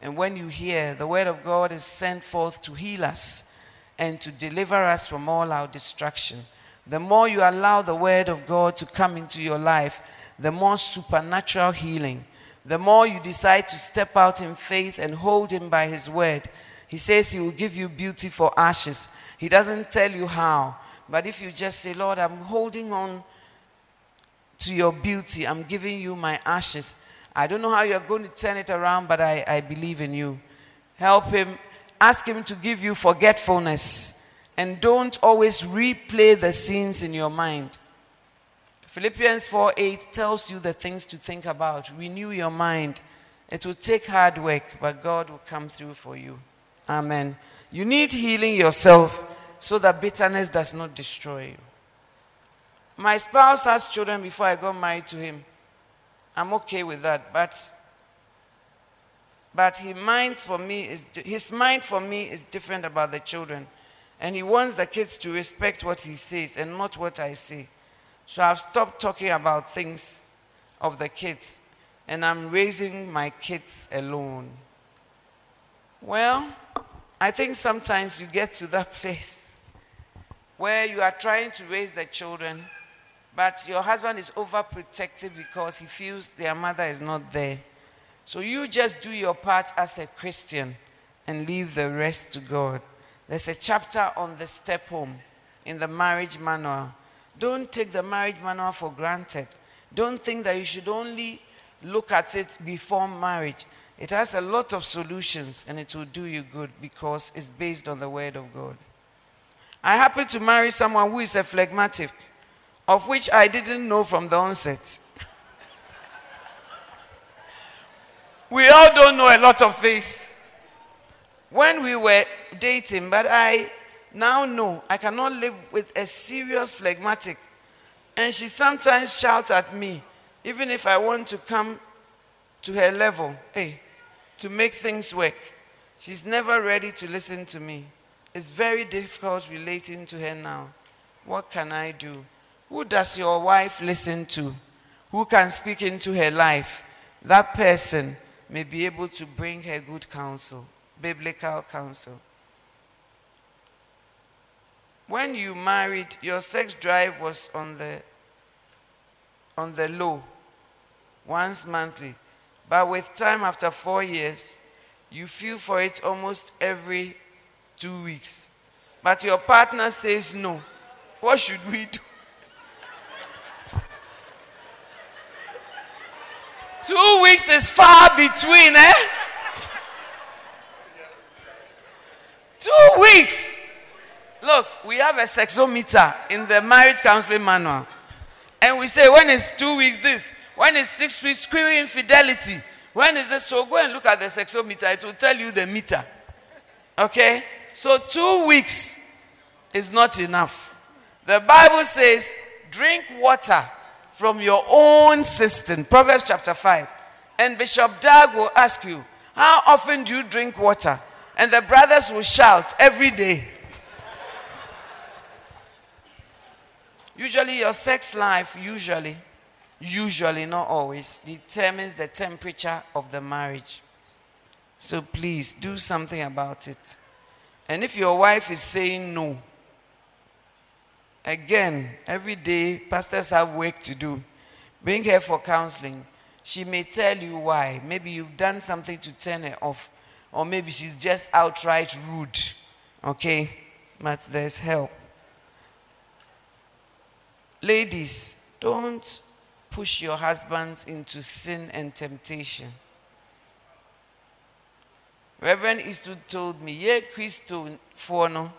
And when you hear, the word of God is sent forth to heal us and to deliver us from all our destruction. The more you allow the word of God to come into your life, the more supernatural healing. The more you decide to step out in faith and hold him by his word. He says he will give you beauty for ashes. He doesn't tell you how. But if you just say, Lord, I'm holding on to your beauty, I'm giving you my ashes. I don't know how you're going to turn it around, but I, I believe in you. Help him. Ask him to give you forgetfulness. And don't always replay the scenes in your mind. Philippians 4 8 tells you the things to think about. Renew your mind. It will take hard work, but God will come through for you. Amen. You need healing yourself so that bitterness does not destroy you. My spouse has children before I got married to him. I'm okay with that. But, but his mind for me is his mind for me is different about the children, and he wants the kids to respect what he says and not what I say. So I've stopped talking about things of the kids, and I'm raising my kids alone. Well, I think sometimes you get to that place where you are trying to raise the children but your husband is overprotective because he feels their mother is not there. So you just do your part as a Christian and leave the rest to God. There's a chapter on the step home in the marriage manual. Don't take the marriage manual for granted. Don't think that you should only look at it before marriage. It has a lot of solutions and it will do you good because it's based on the Word of God. I happen to marry someone who is a phlegmatic, of which I didn't know from the onset. we all don't know a lot of things. When we were dating, but I now know I cannot live with a serious phlegmatic. And she sometimes shouts at me, even if I want to come to her level, hey, to make things work. She's never ready to listen to me. It's very difficult relating to her now. What can I do? Who does your wife listen to? Who can speak into her life? That person may be able to bring her good counsel, biblical counsel. When you married, your sex drive was on the on the low, once monthly. But with time after four years, you feel for it almost every two weeks. But your partner says no. What should we do? Two weeks is far between, eh? Two weeks. Look, we have a sexometer in the marriage counseling manual. And we say when is two weeks, this. When is six weeks, screaming infidelity. When is this? So go and look at the sexometer. It will tell you the meter. Okay? So two weeks is not enough. The Bible says, drink water from your own system. Proverbs chapter 5. And Bishop Dag will ask you, How often do you drink water? And the brothers will shout, Every day. usually, your sex life, usually, usually, not always, determines the temperature of the marriage. So please do something about it. And if your wife is saying no, again, every day pastors have work to do. Bring her for counseling. She may tell you why. Maybe you've done something to turn her off, or maybe she's just outright rude. Okay? But there's help. Ladies, don't push your husbands into sin and temptation. Reverend Eastwood told me, Ye Christo no,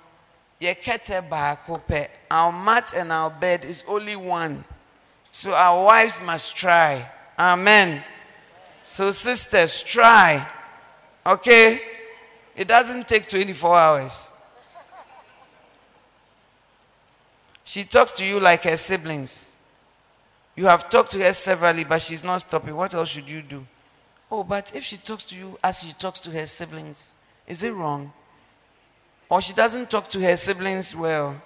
ye kete baako pe. Our mat and our bed is only one. So our wives must try. Amen. So sisters, try. Okay? It doesn't take 24 hours. She talks to you like her siblings. You have talked to her severally, but she's not stopping. What else should you do? Oh, but if she talks to you as she talks to her siblings, is it wrong? Or she doesn't talk to her siblings well?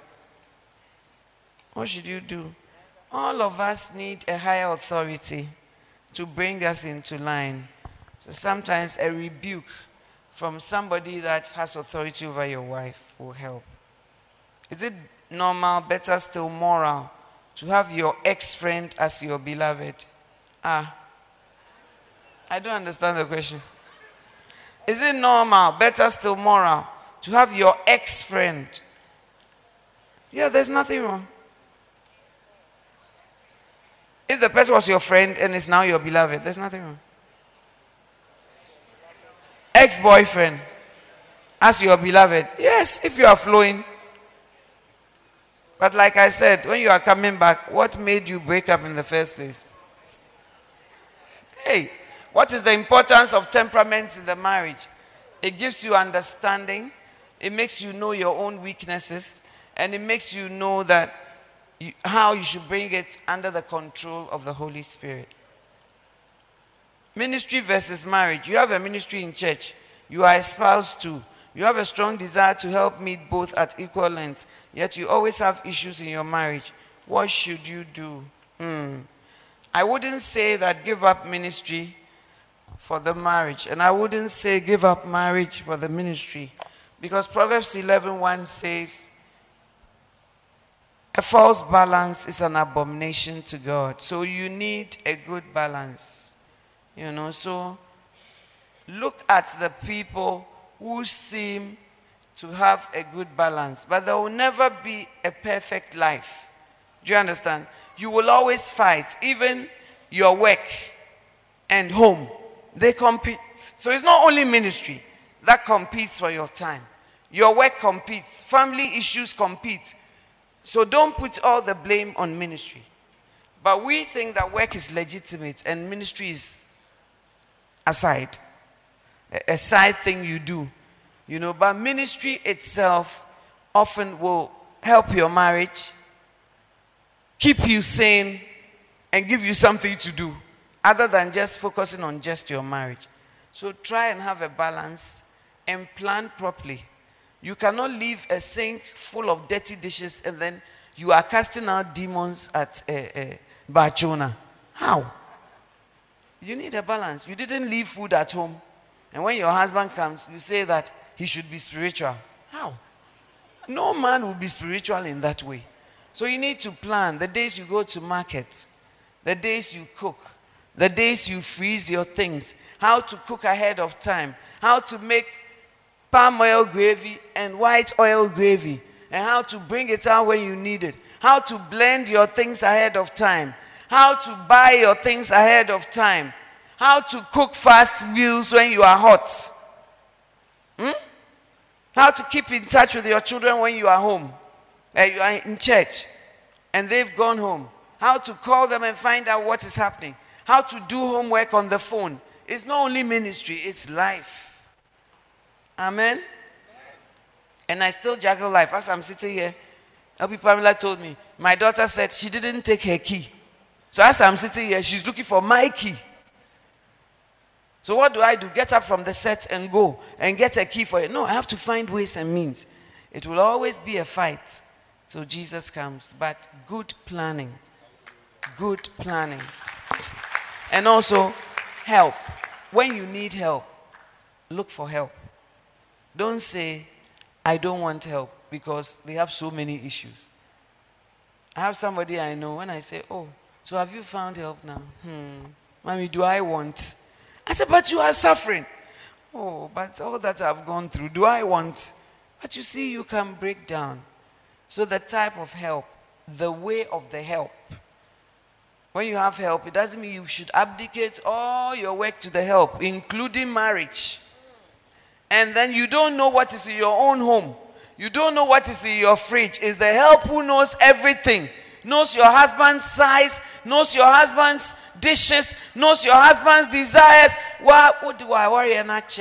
What should you do? All of us need a higher authority to bring us into line. So sometimes a rebuke from somebody that has authority over your wife will help. Is it normal, better still moral, to have your ex friend as your beloved? Ah, I don't understand the question. Is it normal, better still moral, to have your ex friend? Yeah, there's nothing wrong. If the person was your friend and is now your beloved, there's nothing wrong. Ex boyfriend as your beloved, yes, if you are flowing. But like I said, when you are coming back, what made you break up in the first place? Hey, what is the importance of temperaments in the marriage? It gives you understanding, it makes you know your own weaknesses, and it makes you know that you, how you should bring it under the control of the Holy Spirit. Ministry versus marriage. You have a ministry in church, you are espoused to. You have a strong desire to help meet both at equal lengths, yet you always have issues in your marriage. What should you do? Hmm. I wouldn't say that give up ministry for the marriage. And I wouldn't say give up marriage for the ministry. Because Proverbs 11:1 says, a false balance is an abomination to God. So you need a good balance. You know, so look at the people who seem to have a good balance, but there will never be a perfect life. Do you understand? You will always fight, even your work and home they compete. So it's not only ministry that competes for your time. Your work competes. Family issues compete. So don't put all the blame on ministry. But we think that work is legitimate and ministry is aside, a side thing you do. You know, but ministry itself often will help your marriage, keep you sane, and give you something to do other than just focusing on just your marriage. So try and have a balance and plan properly. You cannot leave a sink full of dirty dishes and then you are casting out demons at uh, uh, Barcelona. How? You need a balance. You didn't leave food at home. And when your husband comes, you say that he should be spiritual. How? No man will be spiritual in that way. So you need to plan the days you go to market, the days you cook, the days you freeze your things, how to cook ahead of time, how to make palm oil gravy and white oil gravy, and how to bring it out when you need it, how to blend your things ahead of time, how to buy your things ahead of time, how to cook fast meals when you are hot. Hmm? How to keep in touch with your children when you are home, uh, you are in church, and they've gone home. How to call them and find out what is happening. How to do homework on the phone. It's not only ministry, it's life. Amen. And I still juggle life. As I'm sitting here, LP Pamela told me, my daughter said she didn't take her key. So as I'm sitting here, she's looking for my key. So what do I do? Get up from the set and go and get a key for it. No, I have to find ways and means. It will always be a fight till Jesus comes. But good planning. Good planning. And also help. When you need help, look for help. Don't say, I don't want help because they have so many issues. I have somebody I know when I say, Oh, so have you found help now? Hmm. Mommy, do I want? I said, But you are suffering. Oh, but all that I've gone through, do I want? But you see, you can break down. So, the type of help, the way of the help. When you have help, it doesn't mean you should abdicate all your work to the help, including marriage. And then you don't know what is in your own home. You don't know what is in your fridge. Is the help who knows everything knows your husband's size, knows your husband's dishes, knows your husband's desires. Why would I worry about?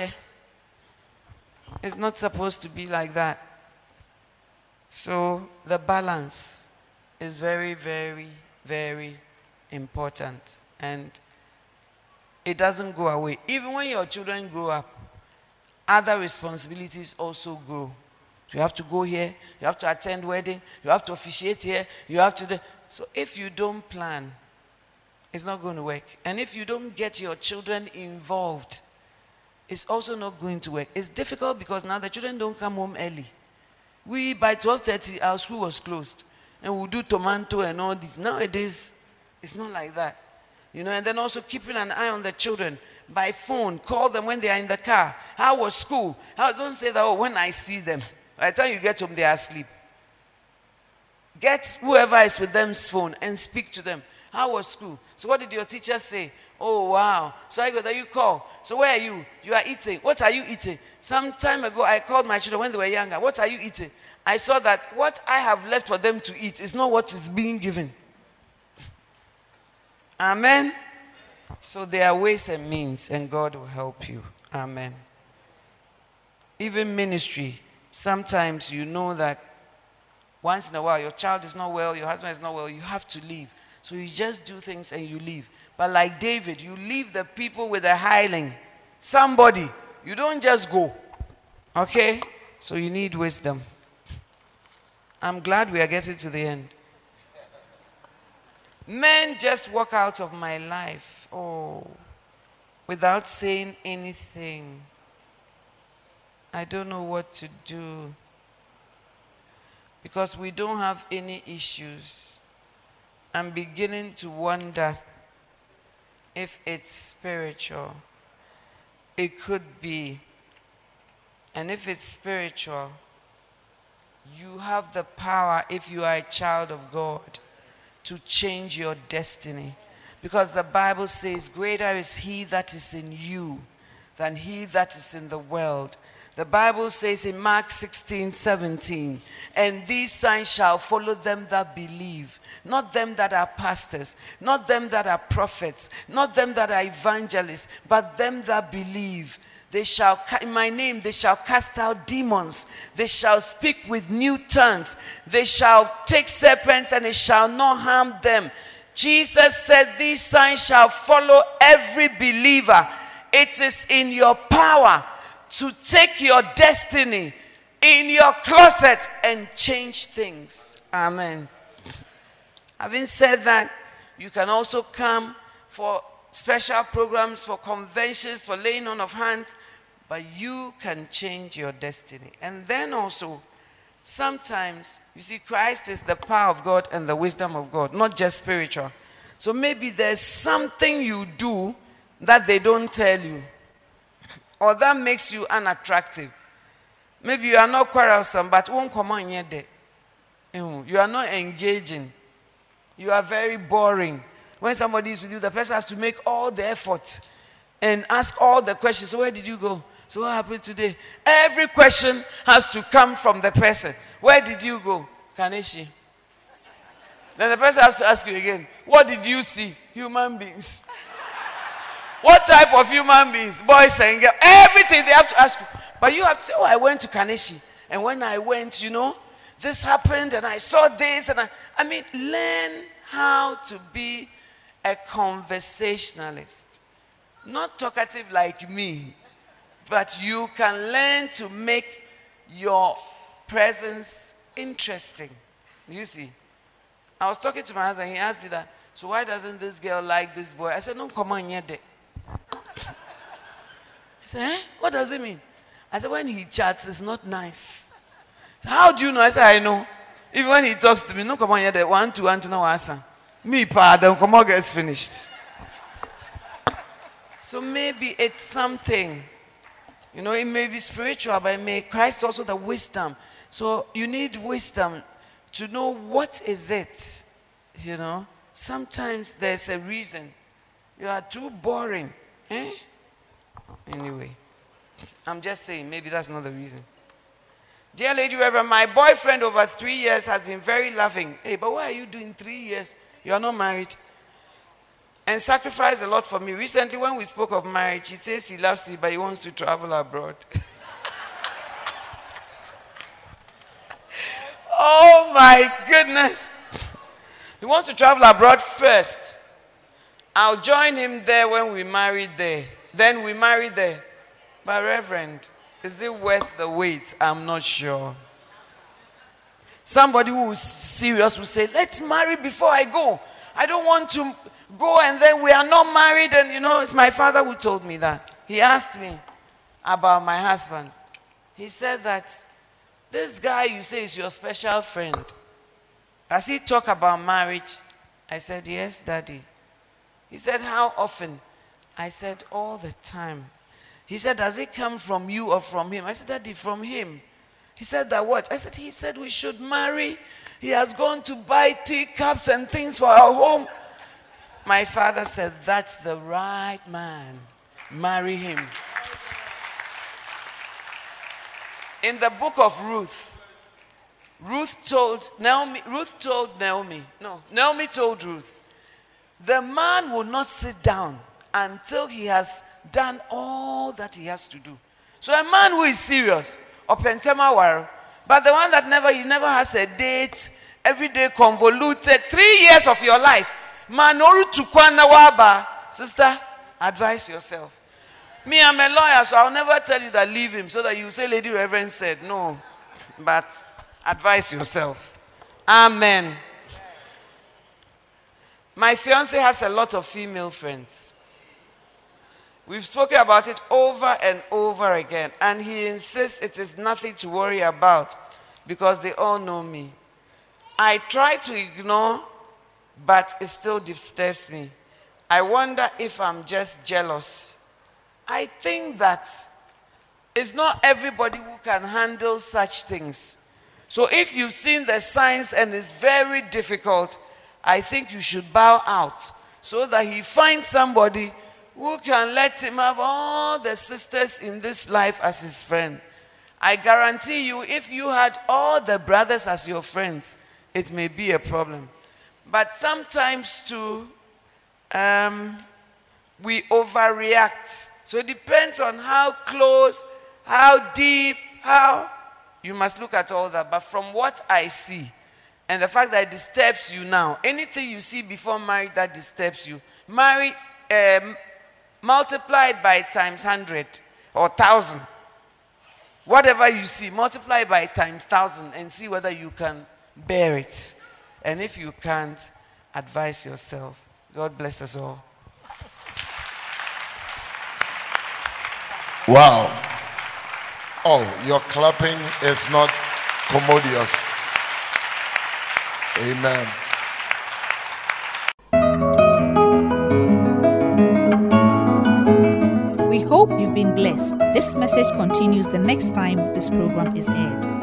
It's not supposed to be like that. So the balance is very, very, very important. And it doesn't go away. Even when your children grow up, other responsibilities also grow. You have to go here, you have to attend wedding, you have to officiate here, you have to. So if you don't plan, it's not going to work. And if you don't get your children involved, it's also not going to work. It's difficult because now the children don't come home early. We by 12:30 our school was closed and we'll do tomato and all this. Nowadays, it's not like that. You know, and then also keeping an eye on the children by phone, call them when they are in the car. How was school? How don't say that, oh, when I see them. By the time you get home, they are asleep. Get whoever is with them's phone and speak to them. How was school? So what did your teacher say? Oh wow. So I go there, you call. So where are you? You are eating. What are you eating? Some time ago I called my children when they were younger. What are you eating? I saw that what I have left for them to eat is not what is being given. Amen. So there are ways and means, and God will help you. Amen. Even ministry, sometimes you know that once in a while your child is not well, your husband is not well, you have to leave. So you just do things and you leave. But like David, you leave the people with a hireling, somebody. You don't just go. Okay? So you need wisdom. I'm glad we are getting to the end. Men just walk out of my life, oh, without saying anything. I don't know what to do. Because we don't have any issues. I'm beginning to wonder if it's spiritual. It could be. And if it's spiritual, you have the power, if you are a child of God, to change your destiny. Because the Bible says, Greater is He that is in you than He that is in the world. The Bible says in Mark 16, 17, and these signs shall follow them that believe, not them that are pastors, not them that are prophets, not them that are evangelists, but them that believe. They shall, in my name, they shall cast out demons. They shall speak with new tongues. They shall take serpents and it shall not harm them. Jesus said, These signs shall follow every believer. It is in your power to take your destiny in your closet and change things. Amen. Having said that, you can also come for special programs, for conventions, for laying on of hands, but you can change your destiny. And then also, sometimes, you see, Christ is the power of God and the wisdom of God, not just spiritual. So maybe there's something you do that they don't tell you or that makes you unattractive. Maybe you are not quarrelsome, but won't come on yet. You are not engaging. You are very boring. When somebody is with you, the person has to make all the effort and ask all the questions. So, where did you go? So, what happened today? Every question has to come from the person. Where did you go? Kaneshie. Then the person has to ask you again, What did you see? Human beings. What type of human beings? Boys and girls. Everything they have to ask you. But you have to say, Oh, I went to Kaneshie. And when I went, you know, this happened and I saw this. And I, I mean, learn how to be a conversationalist. Not talkative like me, but you can learn to make your presence interesting. You see? I was talking to my husband, he asked me that, so why doesn't this girl like this boy? I said, no, come on, yet. He said, eh? What does it mean? I said, when he chats, it's not nice. How do you know? I said, I know. Even when he talks to me, no come on here, one, two, one, two, no answer. Me, pa, then come on, gets finished. So maybe it's something. You know, it may be spiritual, but it may Christ also the wisdom. So you need wisdom to know what is it. You know, sometimes there's a reason. You are too boring. Eh? Anyway, I'm just saying, maybe that's not the reason. Dear Lady Reverend, my boyfriend over three years has been very loving. Hey, but why are you doing three years? You are not married. And sacrificed a lot for me. Recently, when we spoke of marriage, he says he loves me, but he wants to travel abroad. oh my goodness. He wants to travel abroad first. I'll join him there when we marry there. Then we marry there. But, Reverend, is it worth the wait? I'm not sure. Somebody who is serious will say, Let's marry before I go. I don't want to go and then we are not married. And you know, it's my father who told me that. He asked me about my husband. He said that this guy you say is your special friend. Does he talk about marriage? I said, Yes, daddy. He said, How often? I said, All the time. He said, Does it come from you or from him? I said, Daddy, from him. He said, That what? I said, He said we should marry. He has gone to buy teacups and things for our home. My father said, That's the right man. Marry him. In the book of Ruth, Ruth told Naomi, Ruth told Naomi, no, Naomi told Ruth, the man will not sit down until he has done all that he has to do. So a man who is serious, opentema but the one that never he never has a date, every day convoluted, three years of your life. Manoru tukwana waba. Sister, advise yourself. Me, I'm a lawyer, so I'll never tell you that leave him so that you say, Lady Reverend said, no. But advise yourself. Amen. My fiance has a lot of female friends. We've spoken about it over and over again, and he insists it is nothing to worry about because they all know me. I try to ignore, but it still disturbs me. I wonder if I'm just jealous. I think that it's not everybody who can handle such things. So if you've seen the signs and it's very difficult, I think you should bow out so that he finds somebody who can let him have all the sisters in this life as his friend. I guarantee you, if you had all the brothers as your friends, it may be a problem. But sometimes, too, um, we overreact. So it depends on how close, how deep, how. You must look at all that. But from what I see, and the fact that it disturbs you now, anything you see before marriage that disturbs you, marry, um, multiplied by times 100 or 1,000. Whatever you see, multiply by times 1,000 and see whether you can bear it. And if you can't, advise yourself. God bless us all. Wow. Oh, your clapping is not commodious. Amen. We hope you've been blessed. This message continues the next time this program is aired.